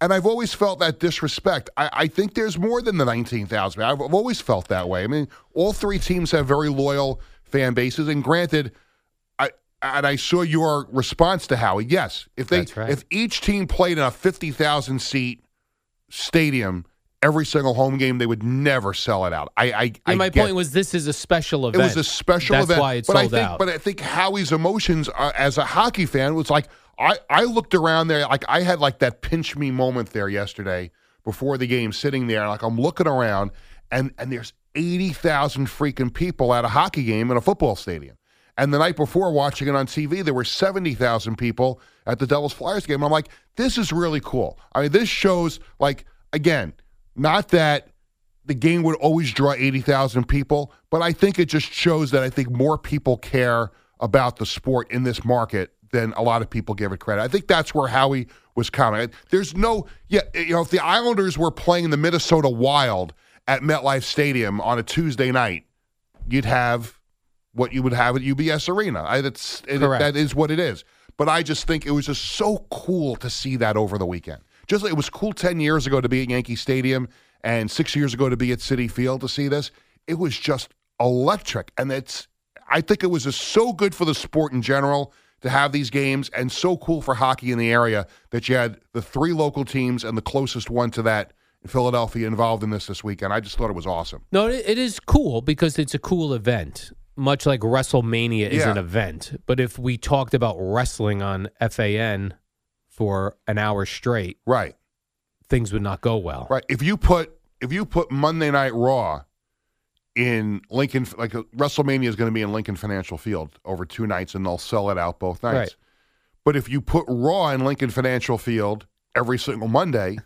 And I've always felt that disrespect. I, I think there's more than the 19,000. I've, I've always felt that way. I mean, all three teams have very loyal fan bases. And granted, I and I saw your response to Howie. Yes, if they right. if each team played in a 50,000 seat stadium every single home game, they would never sell it out. I, I, Yeah, I my get- point was this is a special event. it was a special That's event. why it but sold I think, out. But I think Howie's emotions uh, as a hockey fan was like I, I looked around there like I had like that pinch me moment there yesterday before the game, sitting there like I'm looking around and and there's eighty thousand freaking people at a hockey game in a football stadium. And the night before, watching it on TV, there were 70,000 people at the Devils Flyers game. I'm like, this is really cool. I mean, this shows, like, again, not that the game would always draw 80,000 people, but I think it just shows that I think more people care about the sport in this market than a lot of people give it credit. I think that's where Howie was coming. There's no, yeah, you know, if the Islanders were playing the Minnesota Wild at MetLife Stadium on a Tuesday night, you'd have what you would have at UBS Arena. I, that's it, that is what it is. But I just think it was just so cool to see that over the weekend. Just like it was cool ten years ago to be at Yankee Stadium and six years ago to be at Citi Field to see this. It was just electric, and it's. I think it was just so good for the sport in general to have these games, and so cool for hockey in the area that you had the three local teams and the closest one to that in Philadelphia involved in this this weekend. I just thought it was awesome. No, it, is cool because it's a cool event, much like WrestleMania is Yeah. an event. But if we talked about wrestling on FAN for an hour straight, Right. things would not go well. Right. If you put if you put Monday Night Raw in Lincoln, like uh, WrestleMania is going to be in Lincoln Financial Field over two nights, and they'll sell it out both nights. Right. But if you put Raw in Lincoln Financial Field every single Monday,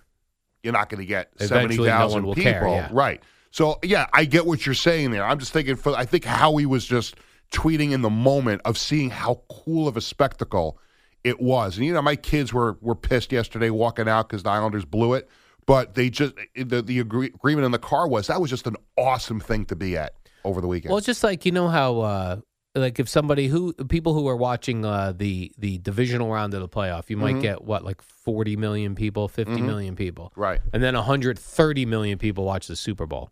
you're not going to get seventy Eventually, no thousand will people. care, yeah. Right. So yeah, I get what you're saying there. I'm just thinking. For I think Howie was just tweeting in the moment of seeing how cool of a spectacle it was. And you know, my kids were were pissed yesterday walking out because the Islanders blew it. But they just the the agree, agreement in the car was that was just an awesome thing to be at over the weekend. Well, it's just like you know how, uh, like if somebody who people who are watching uh, the the divisional round of the playoff, you might Mhm. get what like forty million people, fifty Mhm. million people, Right. And then hundred thirty million people watch the Super Bowl.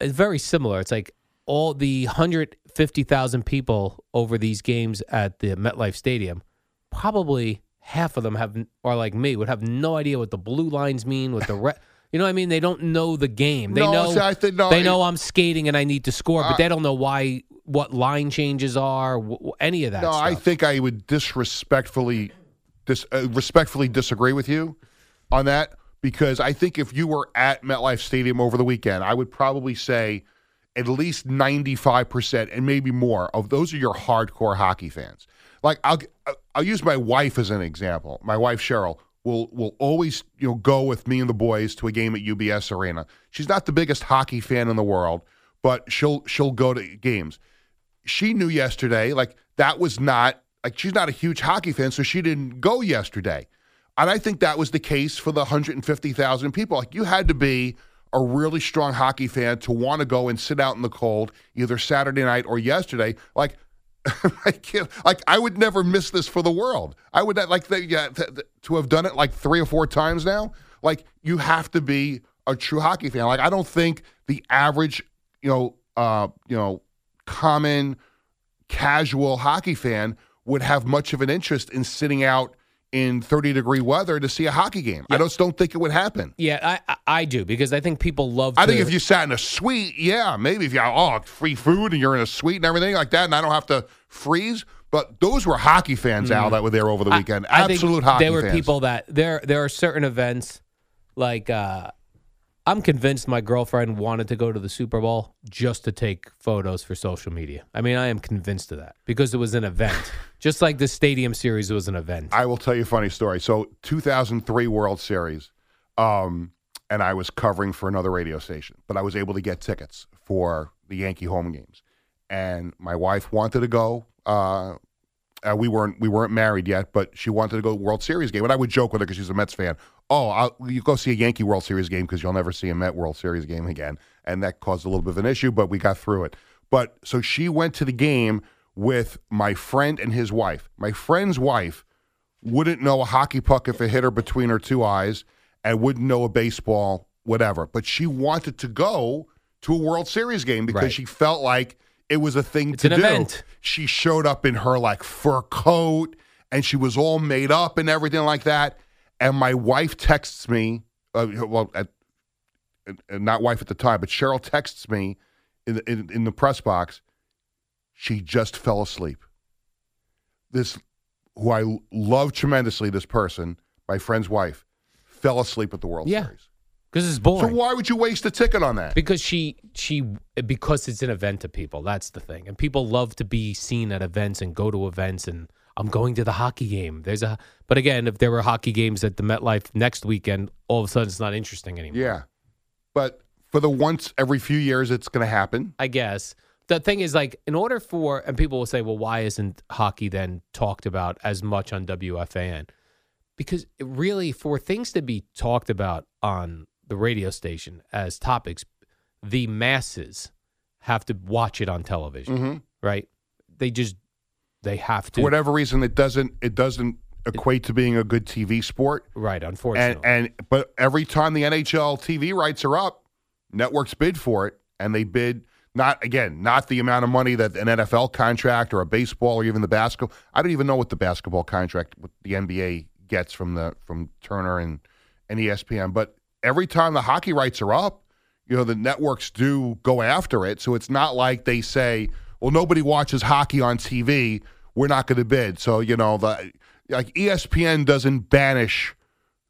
It's very similar. It's like all the hundred fifty thousand people over these games at the MetLife Stadium, probably half of them have are like me would have no idea what the blue lines mean, what the red. you know what I mean. They don't know the game. They No, know I think- no, they know I'm skating and I need to score, but Uh, they don't know why what line changes are, any of that. no, stuff. I think I would disrespectfully dis, uh, respectfully disagree with you on that because I think if you were at MetLife Stadium over the weekend, I would probably say at least 95% and maybe more of those are your hardcore hockey fans. Like I'll uh, I'll use my wife as an example. My wife Cheryl will will always, you know, go with me and the boys to a game at UBS Arena. She's not the biggest hockey fan in the world, but she'll she'll go to games she knew yesterday like that was not like she's not a huge hockey fan so she didn't go yesterday and i think that was the case for the 150000 people like you had to be a really strong hockey fan to want to go and sit out in the cold either saturday night or yesterday like I can't, like I would never miss this for the world. I would not like the, yeah, th- th- to have done it like three or four times now. Like you have to be a true hockey fan. Like I don't think the average, you know, uh, you know, common casual hockey fan would have much of an interest in sitting out in 30 degree weather to see a hockey game. I just don't think it would happen. yeah, I, I I do because I think people love. To... I think if you sat in a suite, yeah, maybe if you oh free food and you're in a suite and everything like that, and I don't have to freeze. But those were hockey fans, Al, that were there over the weekend. I think Absolute hockey There were fans. people that there there are certain events like uh I'm convinced my girlfriend wanted to go to the Super Bowl just to take photos for social media. I mean, I am convinced of that because it was an event. just like the Stadium Series was an event. I will tell you a funny story. So 2003 World Series, um, and I was covering for another radio station, but I was able to get tickets for the Yankee home games, and my wife wanted to go. Uh, uh, we weren't we weren't married yet, but she wanted to go to the World Series game, and I would joke with her because she's a Mets fan. Oh, I'll, you go see a Yankee World Series game because you'll never see a Met World Series game again, and that caused a little bit of an issue, but we got through it. But so she went to the game with my friend and his wife. My friend's wife wouldn't know a hockey puck if it hit her between her two eyes, and wouldn't know a baseball, whatever. But she wanted to go to a World Series game because Right. she felt like it was a thing It's to an do. event. She showed up in her like fur coat and she was all made up and everything like that. And my wife texts me, uh, well, at uh, not wife at the time, but Cheryl texts me in the, in, in the press box. She just fell asleep. This, who I love tremendously, this person, my friend's wife, fell asleep at the World Yeah. Series. Because it's boring. So why would you waste a ticket on that? Because she she because it's an event to people. That's the thing, and people love to be seen at events and go to events. And I'm going to the hockey game. There's a but again, if there were hockey games at the MetLife next weekend, all of a sudden it's not interesting anymore. Yeah, but for the once every few years, it's going to happen. I guess the thing is like in order for and people will say, well, why isn't hockey then talked about as much on WFAN? Because it really, for things to be talked about on the radio station as topics, the masses have to watch it on television, Mhm. right? They just they have to. For whatever reason, it doesn't it doesn't equate to being a good TV sport. right? Unfortunately, and but every time the NHL TV rights are up, networks bid for it, and they bid not again not the amount of money that an NFL contract or a baseball or even the basketball. I don't even know what the basketball contract with the NBA gets from the from Turner and and ESPN, but every time the hockey rights are up, you know the networks do go after it. So it's not like they say, "Well, nobody watches hockey on TV. We're not going to bid." So you know the like ESPN doesn't banish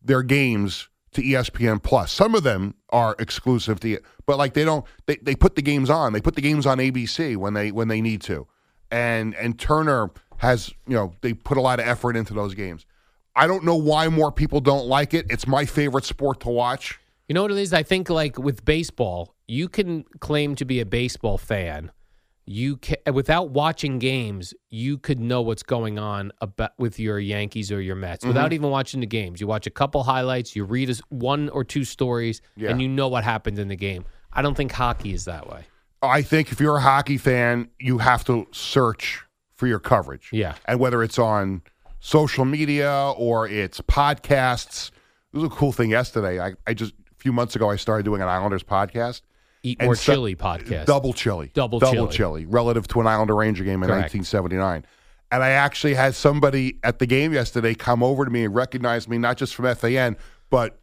their games to ESPN Plus. Some of them are exclusive to, but like they don't they, they put the games on. They put the games on ABC when they when they need to. And and Turner has, you know, they put a lot of effort into those games. I don't know why more people don't like it. It's my favorite sport to watch. You know what it is? I think like with baseball, you can claim to be a baseball fan. You can, without watching games, you could know what's going on about with your Yankees or your Mets Mm-hmm. without even watching the games. You watch a couple highlights, you read one or two stories, Yeah. and you know what happened in the game. I don't think hockey is that way. I think if you're a hockey fan, you have to search for your coverage. Yeah. And whether it's on social media or it's podcasts. This was a cool thing yesterday. I, I just a few months ago I started doing an Islanders podcast. Eat more so- chili podcast. Double chili. Double double chili. chili. Relative to an Islander Ranger game in Correct. 1979. And I actually had somebody at the game yesterday come over to me and recognize me, not just from FAN, but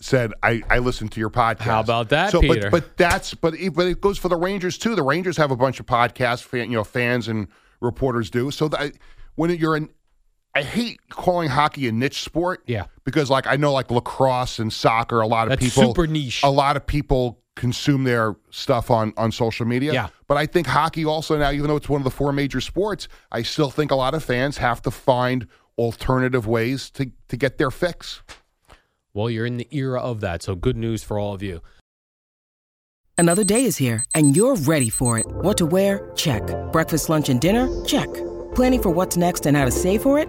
said, I, I listened to your podcast. How about that, so, Peter? But, but that's but it, but it goes for the Rangers too. The Rangers have a bunch of podcasts, fan, you know, fans and reporters do. So that when you're in, I hate calling hockey a niche sport. Yeah. Because like I know like lacrosse and soccer, a lot of That's people super niche. A lot of people consume their stuff on on social media. Yeah. But I think hockey also now, even though it's one of the four major sports, I still think a lot of fans have to find alternative ways to to get their fix. Well, you're in the era of that, so good news for all of you. Another day is here, and you're ready for it. What to wear? Check. Breakfast, lunch, and dinner? Check. Planning for what's next and how to save for it?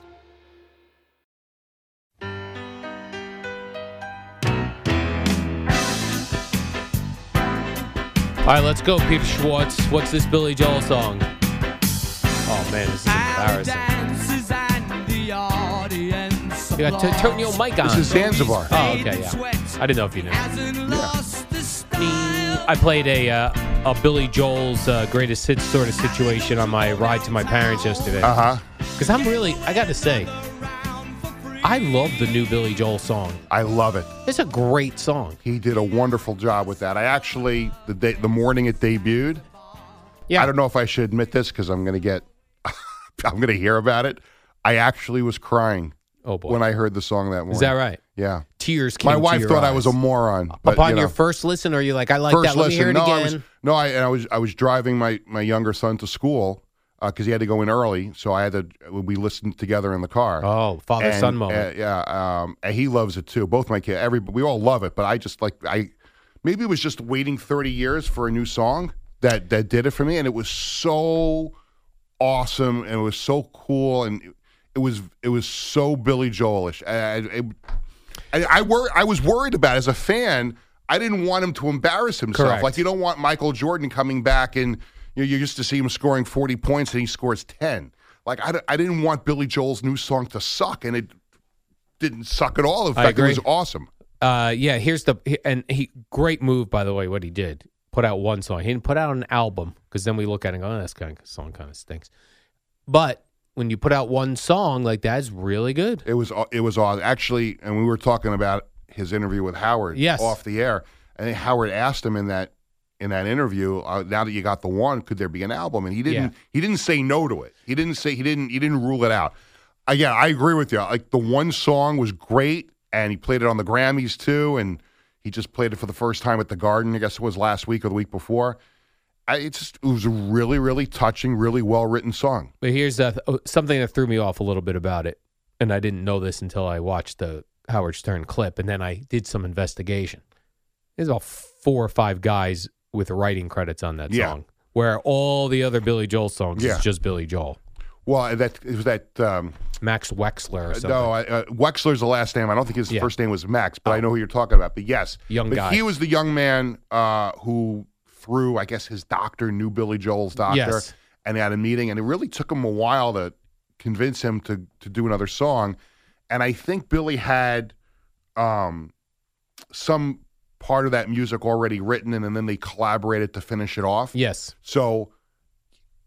All right, let's go, Peter Schwartz. What's this Billy Joel song? Oh man, this is embarrassing. You got to turn your mic on. This is Zanzibar. Oh, okay, yeah. I didn't know if you knew. I played a uh, a Billy Joel's uh, greatest hits sort of situation on my ride to my parents yesterday. Uh huh. Because I'm really, I got to say, I love the new Billy Joel song. I love it. It's a great song. He did a wonderful job with that. I actually the day the morning it debuted. Yeah. I don't know if I should admit this because I'm going to get I'm going to hear about it. I actually was crying. Oh boy. When I heard the song that morning. Is that right? Yeah. Tears came My wife thought I was a moron. But, Upon you know, your first listen, or you like, I like first that. Let listen. me hear it no, again. I was no, I, and I was I was driving my my younger son to school. Because he had to go in early. So I had to. We listened together in the car. Oh, father And, son moment. uh, yeah, um, and he loves it too. Both my kids, every we all love it. But I just like I maybe it was just waiting thirty years for a new song that that did it for me, and it was so awesome and it was so cool and it, it was it was so Billy Joelish. I, I, I, I, wor- I was worried about it. as a fan. I didn't want him to embarrass himself. Correct. Like you don't want Michael Jordan coming back and you know, you used to see him scoring forty points and he scores ten. Like I, I didn't want Billy Joel's new song to suck, and it didn't suck at all. In fact, it was awesome. Uh, yeah, here's the and he great move by the way. What he did put out one song. He didn't put out an album because then we look at it and go, oh, this kind of song kind of stinks. But when you put out one song like that's really good. It was it was awesome. Actually, and we were talking about his interview with Howard Yes. off the air. And Howard asked him in that in that interview, uh, now that you got the one, could there be an album? And he didn't Yeah. he didn't say no to it. He didn't say he didn't he didn't rule it out. Again, I agree with you. Like the one song was great and he played it on the Grammys too and he just played it for the first time at the Garden, I guess it was last week or the week before. I, it's just, it was a really, really touching, really well written song. But here's uh, th- something that threw me off a little bit about it, and I didn't know this until I watched the Howard Stern clip, and then I did some investigation. There's about four or five guys with writing credits on that Yeah. song, where all the other Billy Joel songs Yeah. is just Billy Joel. Well, that it was that um, Max Wexler or something. No, I, uh, Wexler's the last name. I don't think his Yeah. Oh. first name was Max, but I know who you're talking about. But yes, Young but guy. He was the young man uh, who, through I guess his doctor knew Billy Joel's doctor, Yes. and they had a meeting, and it really took him a while to convince him to to do another song. And I think Billy had um, some part of that music already written, and, then they collaborated to finish it off. Yes. So,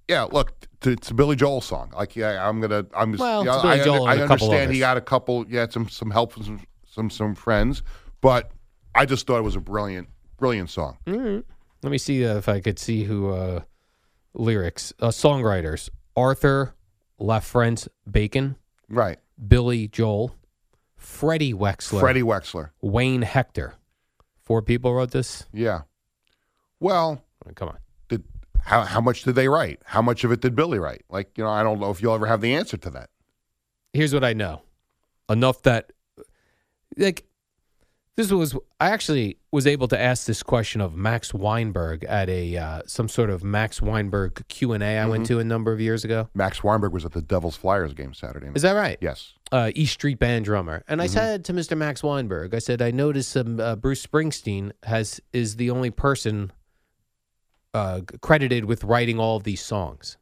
yeah, look, t- it's a Billy Joel song. Like, yeah, I'm gonna, I'm just, Well, yeah, I, Joel I and understand he got a couple, yeah, some some help from some some some friends, but I just thought it was a brilliant, brilliant song. Mm. Let me see if I could see who uh, lyrics uh, songwriters Arthur LaFrance Bacon, Right, Billy Joel, Freddy Wexler, Freddy Wexler. Wayne Hector. Four people wrote this. Yeah. Well, come on. did how how much did they write? How much of it did Billy write? Like, you know, I don't know if you'll ever have the answer to that. Here's what I know. Enough that like this was I actually was able to ask this question of Max Weinberg at a uh, some sort of Max Weinberg Q and A I went Mhm. to a number of years ago. Max Weinberg was at the Devils Flyers game Saturday night. Is that right? Yes. uh, East Street Band drummer, and I Mhm. said to Mr. Max Weinberg, I said, I noticed um, uh, Bruce Springsteen has is the only person uh, credited with writing all of these songs.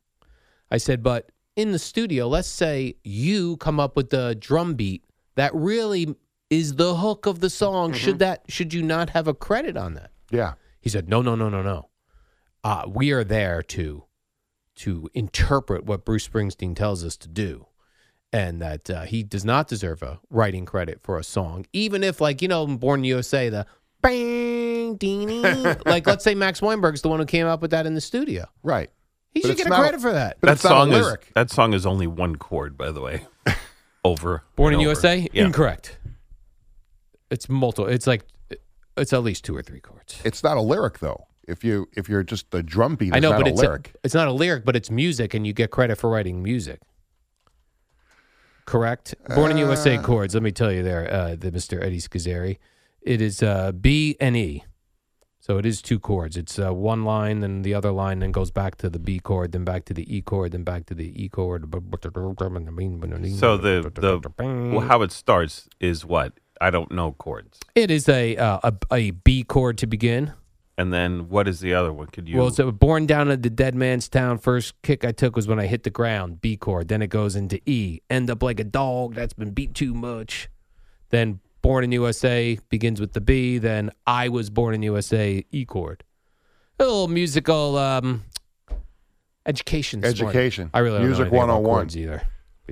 I said, but in the studio, let's say you come up with the drum beat that really is the hook of the song. Should that should you not have a credit on that? Yeah. He said, "No, no, no, no, no. Uh, we are there to to interpret what Bruce Springsteen tells us to do, and that uh, he does not deserve a writing credit for a song, even if, like you know, Born in USA, the bang, ding, like let's say Max Weinberg's the one who came up with that in the studio. Right. He But should get a not- credit for that. But that it's not a song is that song is only one chord, by the way. Over. Born in over. USA, Yeah. incorrect. It's multiple. It's like it's at least two or three chords. It's not a lyric though. If you if you're just the drum beat, I is know, not but a it's lyric. it's not a lyric, but it's music, and you get credit for writing music. Correct. Born in USA Uh. chords. Let me tell you, there, uh, the Mr. Eddie Scozzare. It is uh, B and E, so it is two chords. It's uh, one line, then the other line, then goes back to the B chord, then back to the E chord, then back to the E chord. So the the well, how it starts is what I don't know chords, it is a, uh, a a B chord to begin. and then what is the other one? Could you? Well, so born down in the dead man's town. First kick I took was when I hit the ground, B chord. Then it goes into E. End up like a dog that's been beat too much. Then born in USA begins with the B. Then I was born in USA, E chord. A little musical um, education. this morning. Education. I really don't Music know anything about 101. either.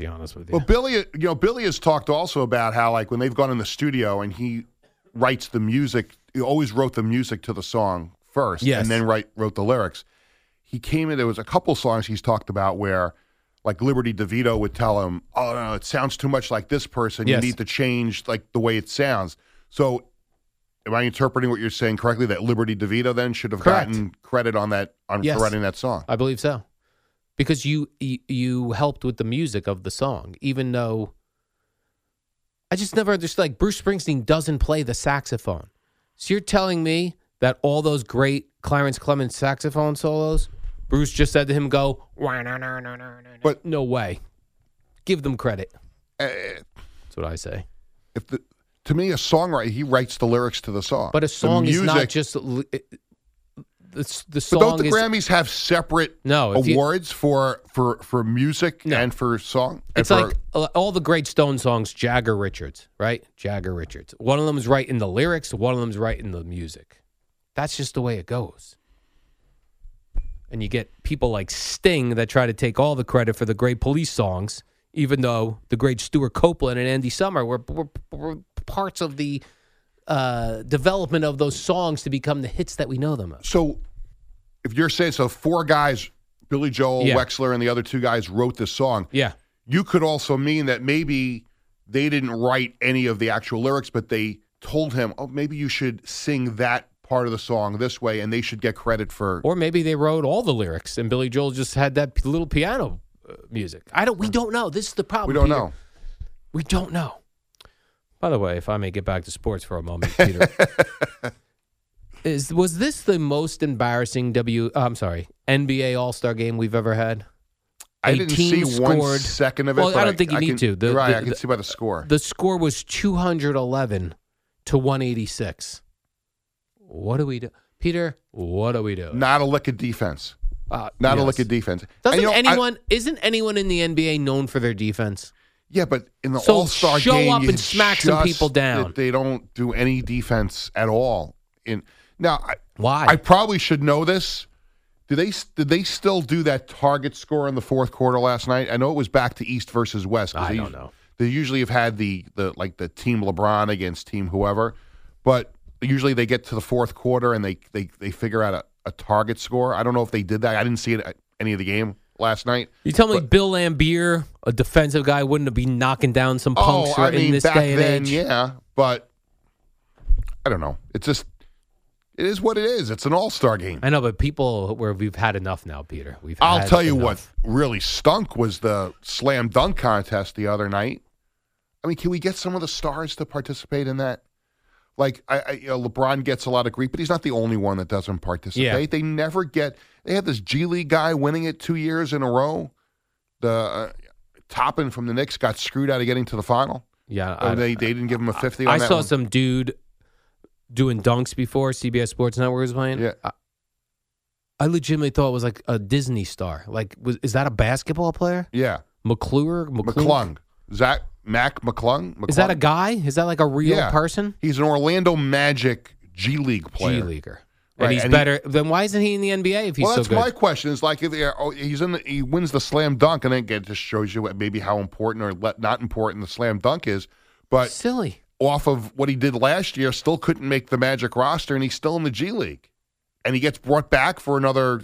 Be honest with you. Well, Billy, you know, Billy has talked also about how, like, when they've gone in the studio and he writes the music, he always wrote the music to the song first, Yes. and then write wrote the lyrics. He came in. There was a couple songs he's talked about where, like, Liberty DeVito would tell him, "Oh no, it sounds too much like this person. Yes. You need to change like the way it sounds." So, am I interpreting what you're saying correctly? That Liberty DeVito then should have Correct. gotten credit on that on Yes. for writing that song. I believe so. Because you you, helped with the music of the song, even though I just never understood. Like Bruce Springsteen doesn't play the saxophone, so you're telling me that all those great Clarence Clemons saxophone solos, Bruce just said to him, "Go." But no way. Give them credit. Uh, That's what I say. if the to me a songwriter he writes the lyrics to the song. But a song is not music- just the the But song don't the is Grammys have separate No, if you- awards for for for music and for song? and It's for- like all the great Stone songs, Jagger Richards, right? Jagger Richards. One of them is writing the lyrics, one of them is writing the music. That's just the way it goes. And you get people like Sting that try to take all the credit for the great police songs, even though the great Stewart Copeland and Andy Summer were, were, were parts of the uh, development of those songs to become the hits that we know them as. so. If you're saying so, four guys, Billy Joel, Yeah. Wexler, and the other two guys wrote this song. Yeah. You could also mean that maybe they didn't write any of the actual lyrics, but they told him, "Oh, maybe you should sing that part of the song this way," and they should get credit for. Or maybe they wrote all the lyrics and Billy Joel just had that little piano uh, music. I don't. We don't know. This is the problem. We don't Peter. know. We don't know. By the way, if I may get back to sports for a moment, Peter, is was this the most embarrassing W? uh, I'm sorry, NBA All Star game we've ever had? I A didn't see one scored- second of it. Well, I don't think you I need can- to. The- right, the- I can the- see by the score. The score was 211 to 186. What do we do, Peter? What do we do? Not a lick of defense. Uh, Not a yes. lick of defense. Doesn't you know, I- anyone? isn't anyone in the NBA known for their defense? Yeah, but in the So All Star game, show up and smack some people down. They don't do any defense at all. In now, I, Why? I probably should know this. Do they did they still do that target score in the fourth quarter last night? I know it was back to East versus West. I they don't know. They usually have had the the like the team LeBron against team whoever, but usually they get to the fourth quarter and they they they figure out a, a target score. I don't know if they did that. I didn't see it at any of the game last night. You tell me Bill Laimbeer, a defensive guy, wouldn't have been knocking down some oh, punks oh, I in this back day and then, age? yeah, but I don't know. It's just it is what it is. It's an All Star game. I know, but people where we've had enough now, Peter. We've. I'll tell you enough. what really stunk was the slam dunk contest the other night. I mean, can we get some of the stars to participate in that? Like, I, I you know, LeBron gets a lot of grief, but he's not the only one that doesn't participate. Yeah. They never get. They had this G League guy winning it two years in a row. The uh, Toppin from the Knicks got screwed out of getting to the final. Yeah, I- they they didn't give him a fifty. I saw one. some dude doing dunks before CBS Sports Network was playing. Yeah. I, I legitimately thought it was like a Disney star. Like, was is that a basketball player? Yeah, McClure, McClung, Zach Mac McClung. Is that a guy? Is that like a real Yeah. person? He's an Orlando Magic G League player. G leaguer. And Right, he's and he- better. then why isn't he in the NBA if he's well, so good? Well, that's my question. Is like if oh, he's in, the, he wins the slam dunk, and then it just shows you what, maybe how important or le- not important the slam dunk is. But silly off of what he did last year, still couldn't make the Magic roster, and he's still in the G League, and he gets brought back for another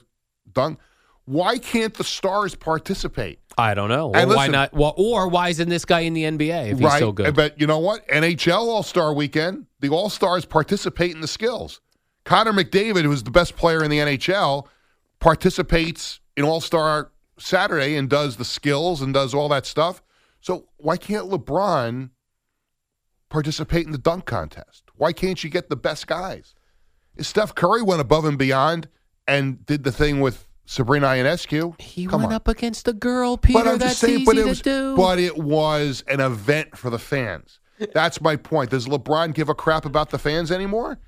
dunk. Why can't the stars participate? I don't know. And Or why not? Well, or why isn't this guy in the NBA if he's right? so good? But you know what? NHL All Star Weekend, the All Stars participate in the skills. Connor McDavid, who's the best player in the NHL, participates in All Star Saturday and does the skills and does all that stuff. So why can't LeBron participate in the dunk contest? Why can't you get the best guys? If Steph Curry went above and beyond and did the thing with Sabrina Ionescu. He Come went on. up against a girl, Peter. But I'm That's just saying, easy but it to was, do. but it was an event for the fans. That's my point. Does LeBron give a crap about the fans anymore?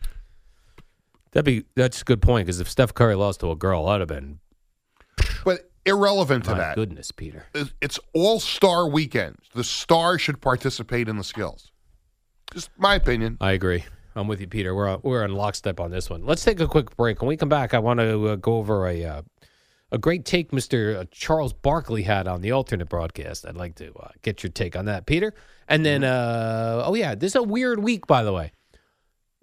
That'd be that's a good point because if Steph Curry lost to a girl, that'd have been But irrelevant to my that. goodness, Peter. It's- It's all star weekends. The star should participate in the skills. Just my opinion. I agree. I'm with you, Peter. We're on, we're on lockstep on this one. Let's take a quick break. When we come back, I want to uh, go over a uh, a great take Mr. Charles Barkley had on the alternate broadcast. I'd like to uh, get your take on that, Peter. And then, uh, oh yeah, this is a weird week, by the way.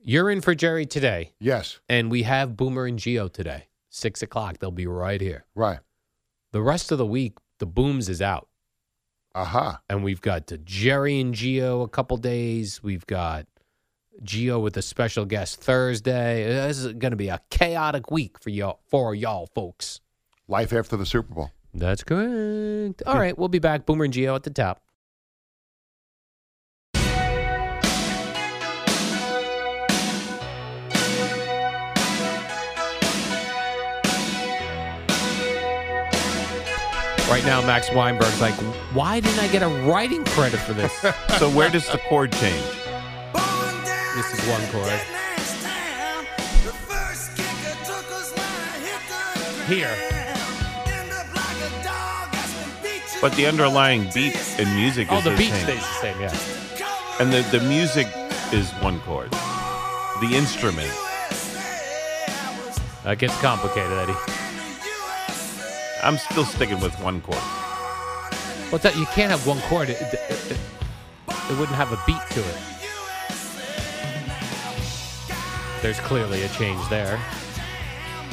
You're in for Jerry today, Yes. and we have Boomer and Gio today. Six o'clock. They'll be right here. Right. The rest of the week, the Booms is out. Aha. and we've got the Jerry and Gio a couple days. We've got Gio with a special guest Thursday. Uh, this is going to be a chaotic week for y'all for y'all folks. Life after the Super Bowl. That's correct. All right, we'll be back. Boomer and Gio at the top. Right now, Max Weinberg's like, why didn't I get a writing credit for this? so where does the chord change? this is one chord. Here. But the underlying beat and music Oh, is the the beat same. stays the same, yeah. And the, the music is one chord. The instrument. That gets complicated, Eddie. I'm still sticking with one chord. Well, that you can't have one chord. It, it, it, it wouldn't have a beat to it. There's clearly a change there.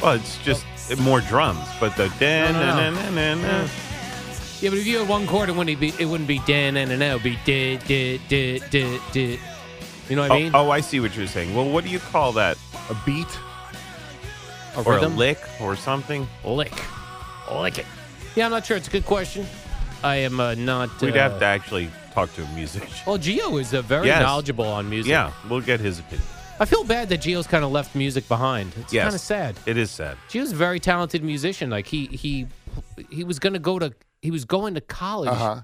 Well, it's just more drums, but the dan No, no, no. na- Yeah, but if you had one chord, it wouldn't be it wouldn't be dan and no, it'd be di di di di di. You know what I Oh, mean? oh, I see what you're saying. Well, what do you call that? A beat? A or rhythm? a lick or something? Lick. Lick it. Yeah, I'm not sure. It's a good question. I am uh, not. We'd uh, have to actually talk to a musician. Well, Gio is uh, very Yes. knowledgeable on music. Yeah, we'll get his opinion. I feel bad that Gio's kind of left music behind. It's Yes. kind of sad. It is sad. Gio's a very talented musician. Like he he he was gonna go to he was going to college Uh-huh.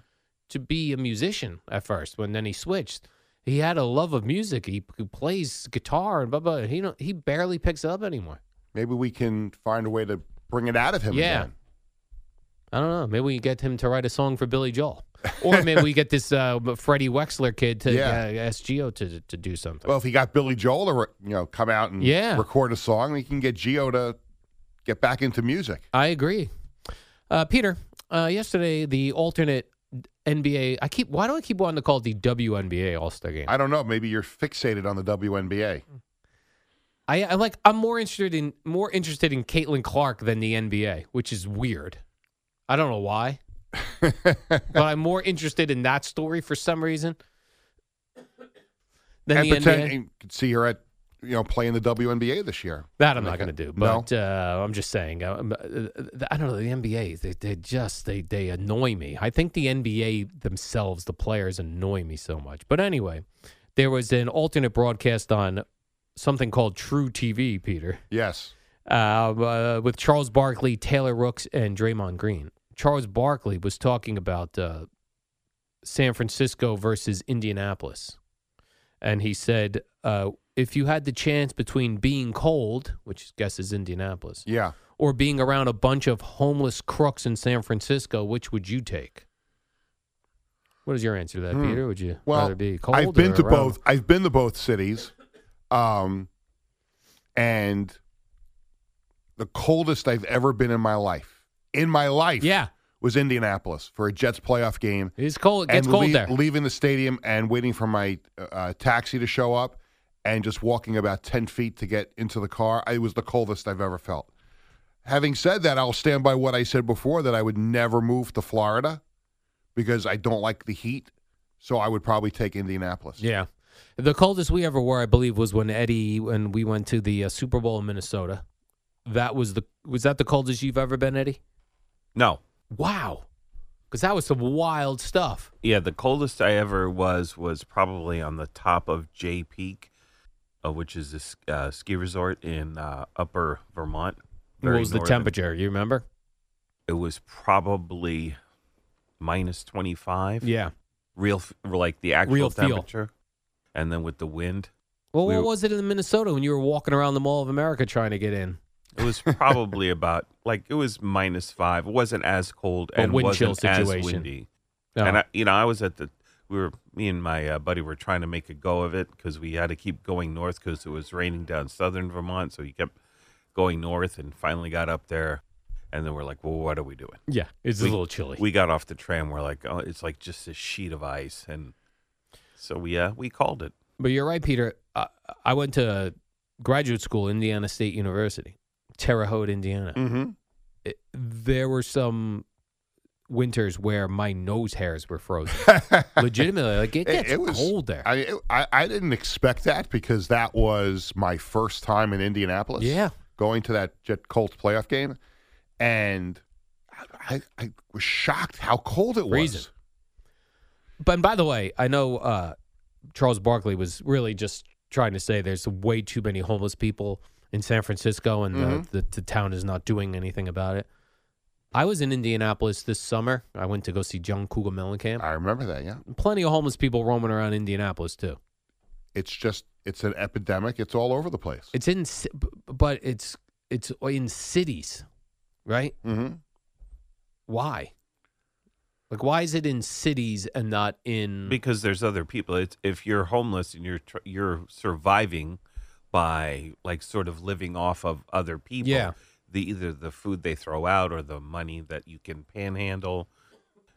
to be a musician at first. When then he switched, he had a love of music. He, he plays guitar and blah blah. He don't he barely picks it up anymore. Maybe we can find a way to bring it out of him Yeah. again. I don't know. Maybe we get him to write a song for Billy Joel, or maybe we get this uh, Freddy Wexler kid to Yeah. uh, ask Gio to to do something. Well, if he got Billy Joel to re- you know come out and Yeah. record a song, he can get Gio to get back into music. I agree. Uh, Peter, uh, yesterday the alternate NBA. I keep. Why do I keep wanting to call it the WNBA All Star Game? I don't know. Maybe you're fixated on the WNBA. I, I like. I'm more interested in more interested in Caitlin Clark than the NBA, which is weird. I don't know why, but I'm more interested in that story for some reason than and the pretend NBA. you could see her at you know playing the WNBA this year. That I'm not going to do, No? but uh, I'm just saying. uh, um, uh, I don't know the NBA. They, they just they they annoy me. I think the NBA themselves, the players, annoy me so much. But anyway, there was an alternate broadcast on something called truTV, Peter, Yes. uh, uh, with Charles Barkley, Taylor Rooks, and Draymond Green. Charles Barkley was talking about uh, San Francisco versus Indianapolis. And he said, uh, if you had the chance between being cold, which I guess is Indianapolis, Yeah. or being around a bunch of homeless crooks in San Francisco, which would you take? What is your answer to that, Hmm. Peter? Would you Well, rather be cold? I've been or to around- both. I've been to both cities, um, and the coldest I've ever been in my life, in my life, Yeah. was Indianapolis for a Jets playoff game. It's cold. It gets and cold lea- there. Leaving the stadium and waiting for my uh, taxi to show up, and just walking about ten feet to get into the car. It was the coldest I've ever felt. Having said that, I'll stand by what I said before that I would never move to Florida because I don't like the heat. So I would probably take Indianapolis. Yeah. The coldest we ever were, I believe, was when Eddie when we went to the uh, Super Bowl in Minnesota. That was the was that the coldest you've ever been, Eddie? No. Wow. Because that was some wild stuff. Yeah, the coldest I ever was was probably on the top of Jay Peak, uh, which is this uh, ski resort in uh, Upper Vermont. what was the temperature? You remember? It was probably minus twenty five. Yeah. real like the actual Real feel. temperature, and then with the wind, Well, We what were- was it in Minnesota when you were walking around the Mall of America trying to get in? It was probably about like it was minus five. It wasn't as cold and wind chill wasn't as situation. windy. Oh. And I, you know, I was at the. We were me and my uh, buddy were trying to make a go of it because we had to keep going north because it was raining down southern Vermont. So you kept going north and finally got up there, and then we're like, well, what are we doing? Yeah, it's We- a little chilly. We got off the tram. We're like, oh, it's like just a sheet of ice, and so we uh, we called it. But you're right, Peter. I, I went to graduate school, Indiana State University, Terre Haute, Indiana. Mm-hmm. It- there were some winters where my nose hairs were frozen. Legitimately, like it gets was cold there. I, it- I I didn't expect that because that was my first time in Indianapolis. Yeah. going to that Jet Colts playoff game, and I, I was shocked how cold it Freezing. was. But and by the way, I know uh, Charles Barkley was really just trying to say there's way too many homeless people in San Francisco, and Mhm. the, the, the town is not doing anything about it. I was in Indianapolis this summer. I went to go see John Cougar Mellencamp. I remember that. Yeah, Plenty of homeless people roaming around Indianapolis too. it's just it's an epidemic. It's all over the place. It's in, but it's it's in cities, right? Mm-hmm. Why? Like, why is it in cities and not in? because there's other people. It's if you're homeless and you're tr- you're surviving by like sort of living off of other people. Yeah. The either the food they throw out or the money that you can panhandle.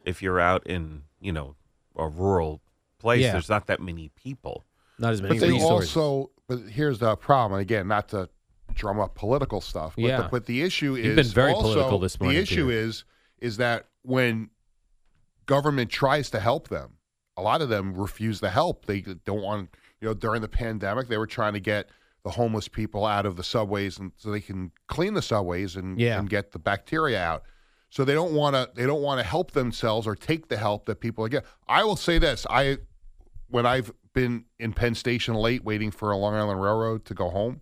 If you're out in you know a rural place, Yeah. there's not that many people. Not as many But they resources. also, but here's the problem. And again, not to drum up political stuff, but, Yeah. the, but the issue is You've been very also- political this morning, The issue Peter. is is that when government tries to help them, a lot of them refuse the help. They don't want, you know, during the pandemic, they were trying to get the homeless people out of the subways and so they can clean the subways and, Yeah. and get the bacteria out. So they don't want to they don't want to help themselves or take the help that people get. I will say this, I when I've been in Penn Station late waiting for a Long Island Railroad to go home,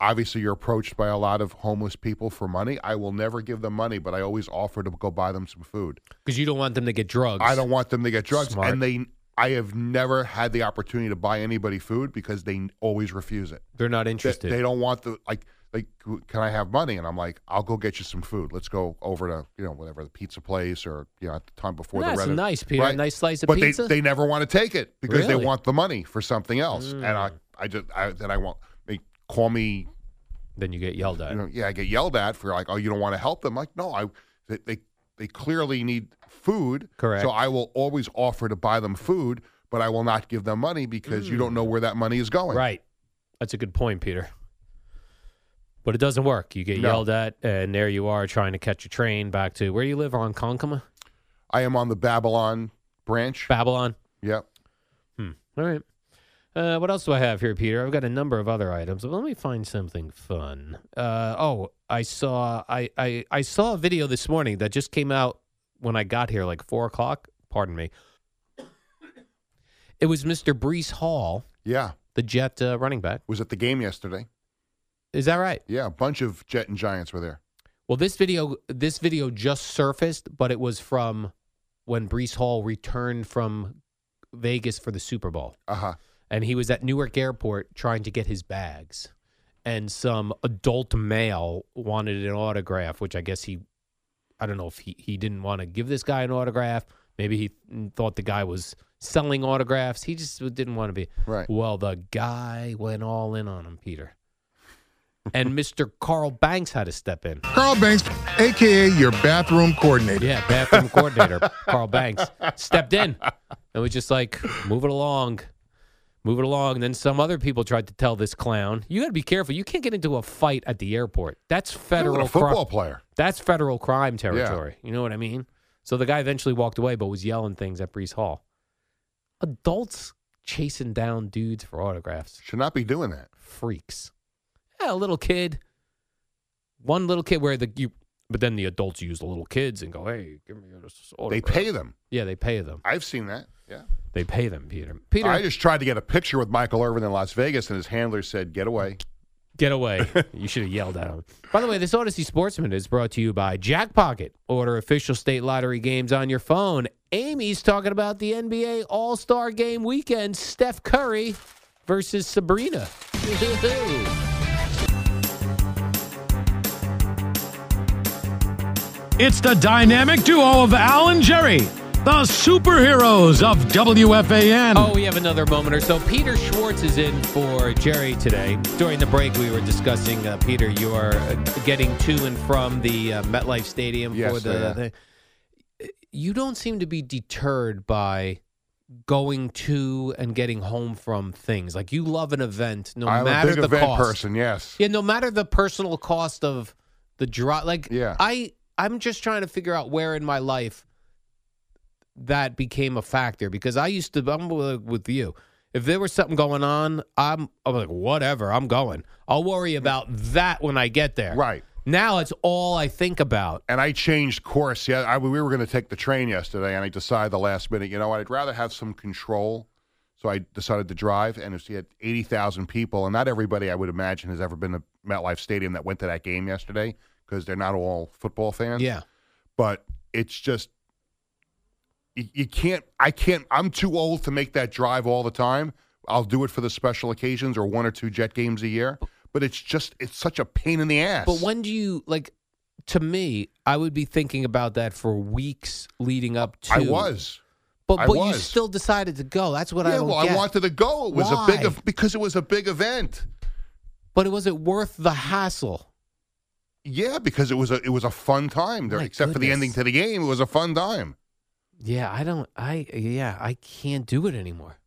obviously you're approached by a lot of homeless people for money. I will never give them money, but I always offer to go buy them some food. because you don't want them to get drugs. I don't want them to get drugs, Smart. and they. I have never had the opportunity to buy anybody food because they always refuse it. They're not interested. they don't want the like. Like, can I have money? And I'm like, I'll go get you some food. Let's go over to you know whatever the pizza place or you know at the time before That's the reno- nice, Peter. A nice slice of but pizza? they they never want to take it because they want the money for something else. And I Mm. I just I, then I want they call me then you get yelled at. you know, yeah, I get yelled at for like, oh, you don't want to help them. like, no, I they, they they clearly need food. Correct. So I will always offer to buy them food, but I will not give them money because you don't know where that money is going. Right. That's a good point, Peter. But it doesn't work. You get No. yelled at, and there you are trying to catch a train back to where you live on Ronkonkoma, I am on the Babylon branch. Babylon. Yep. Hmm. All right. Uh, what else do I have here, Peter? I've got a number of other items. But let me find something fun. Uh, oh, I saw I, I I saw a video this morning that just came out when I got here, like four o'clock. Pardon me. It was Mr. Breece Hall, Yeah. the Jet uh, running back. Was at the game yesterday. Is that right? Yeah, a bunch of Jet and Giants were there. Well, this video this video just surfaced, but it was from when Breece Hall returned from Vegas for the Super Bowl. Uh huh. and he was at Newark Airport trying to get his bags. And some adult male wanted an autograph, which I guess he, I don't know if he, he didn't want to give this guy an autograph. Maybe he thought the guy was selling autographs. He just didn't want to be. Right. Well, the guy went all in on him, Peter. And Mr. Carl Banks had to step in. Carl Banks, aka your bathroom coordinator. Yeah, bathroom coordinator Carl Banks stepped in and was just like, move it along, move it along. And then some other people tried to tell this clown, you got to be careful. You can't get into a fight at the airport. That's federal football cri- player. That's federal crime territory. You know what I mean? So the guy eventually walked away, but was yelling things at Breece Hall. Adults chasing down dudes for autographs. Should not be doing that. Freaks. Yeah, a little kid. One little kid where the you but then the adults use the little kids and go, "Hey, give me this autograph." They pay them. Yeah, they pay them. I've seen that. Yeah. They pay them, Peter. Peter, I just tried to get a picture with Michael Irvin in Las Vegas, and his handler said, "Get away." get away. you should have yelled at him. By the way, this Audacy Sportsman is brought to you by Jackpocket. Order official state lottery games on your phone. Amy's talking about the NBA All Star Game weekend. Steph Curry versus Sabrina. It's the dynamic duo of Al and Jerry, the superheroes of WFAN. Oh, we have another moment or so. Peter Schwartz is in for Jerry today. During the break, we were discussing, uh, Peter, you are uh, getting to and from the uh, MetLife Stadium for the I am. thing. You don't seem to be deterred by going to and getting home from things. Like you love an event, no I'm a matter big the event cost. person. Yes. Yeah, no matter the personal cost of the draw. Like, Yeah. I I'm just trying to figure out where in my life that became a factor because I used to. I'm with you. If there was something going on, I'm I'm like whatever. I'm going. I'll worry about that when I get there. Right. Now it's all I think about. And I changed course. Yeah, I, we were going to take the train yesterday, and I decided the last minute. You know what? I'd rather have some control. So I decided to drive, and you had eighty thousand people, and not everybody I would imagine has ever been to MetLife Stadium that went to that game yesterday because they're not all football fans. Yeah. but it's just you, you can't. I can't. I'm too old to make that drive all the time. I'll do it for the special occasions or one or two Jet games a year. But it's just it's such a pain in the ass. But when do you like? To me, I would be thinking about that for weeks leading up to. I was. but I but you still decided to go. That's what I yeah, don't well, get. I wanted to go. It was Why? a big because it was a big event. But was it worth the hassle? Yeah, because it was a it was a fun time. There, My except for the ending to the game, it was a fun time. Yeah, I don't. I yeah, I can't do it anymore.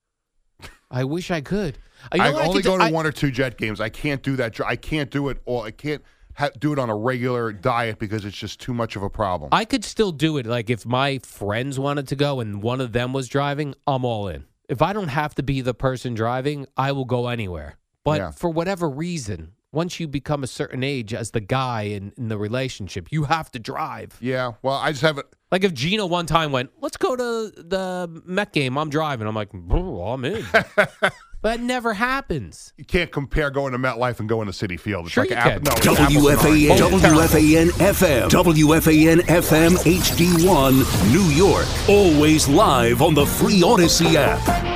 I wish I could. Uh, you know I what only could do? go to I- one or two Jet games. I can't do that. dr- I can't do it. Or I can't ha- do it on a regular diet because it's just too much of a problem. I could still do it. Like if my friends wanted to go and one of them was driving, I'm all in. If I don't have to be the person driving, I will go anywhere. But Yeah. for whatever reason, once you become a certain age as the guy in, in the relationship, you have to drive. yeah. Well, I just have it. Like if Gina one time went, let's go to the Met game, I'm driving. I'm like, "Bro, I'm in. but it never happens. You can't compare going to MetLife and going to Citi Field. It's Sure like you app- can. no, it's apples and WFAN, WFAN FM, WFAN FM HD1, New York. Always live on the free Audacy app.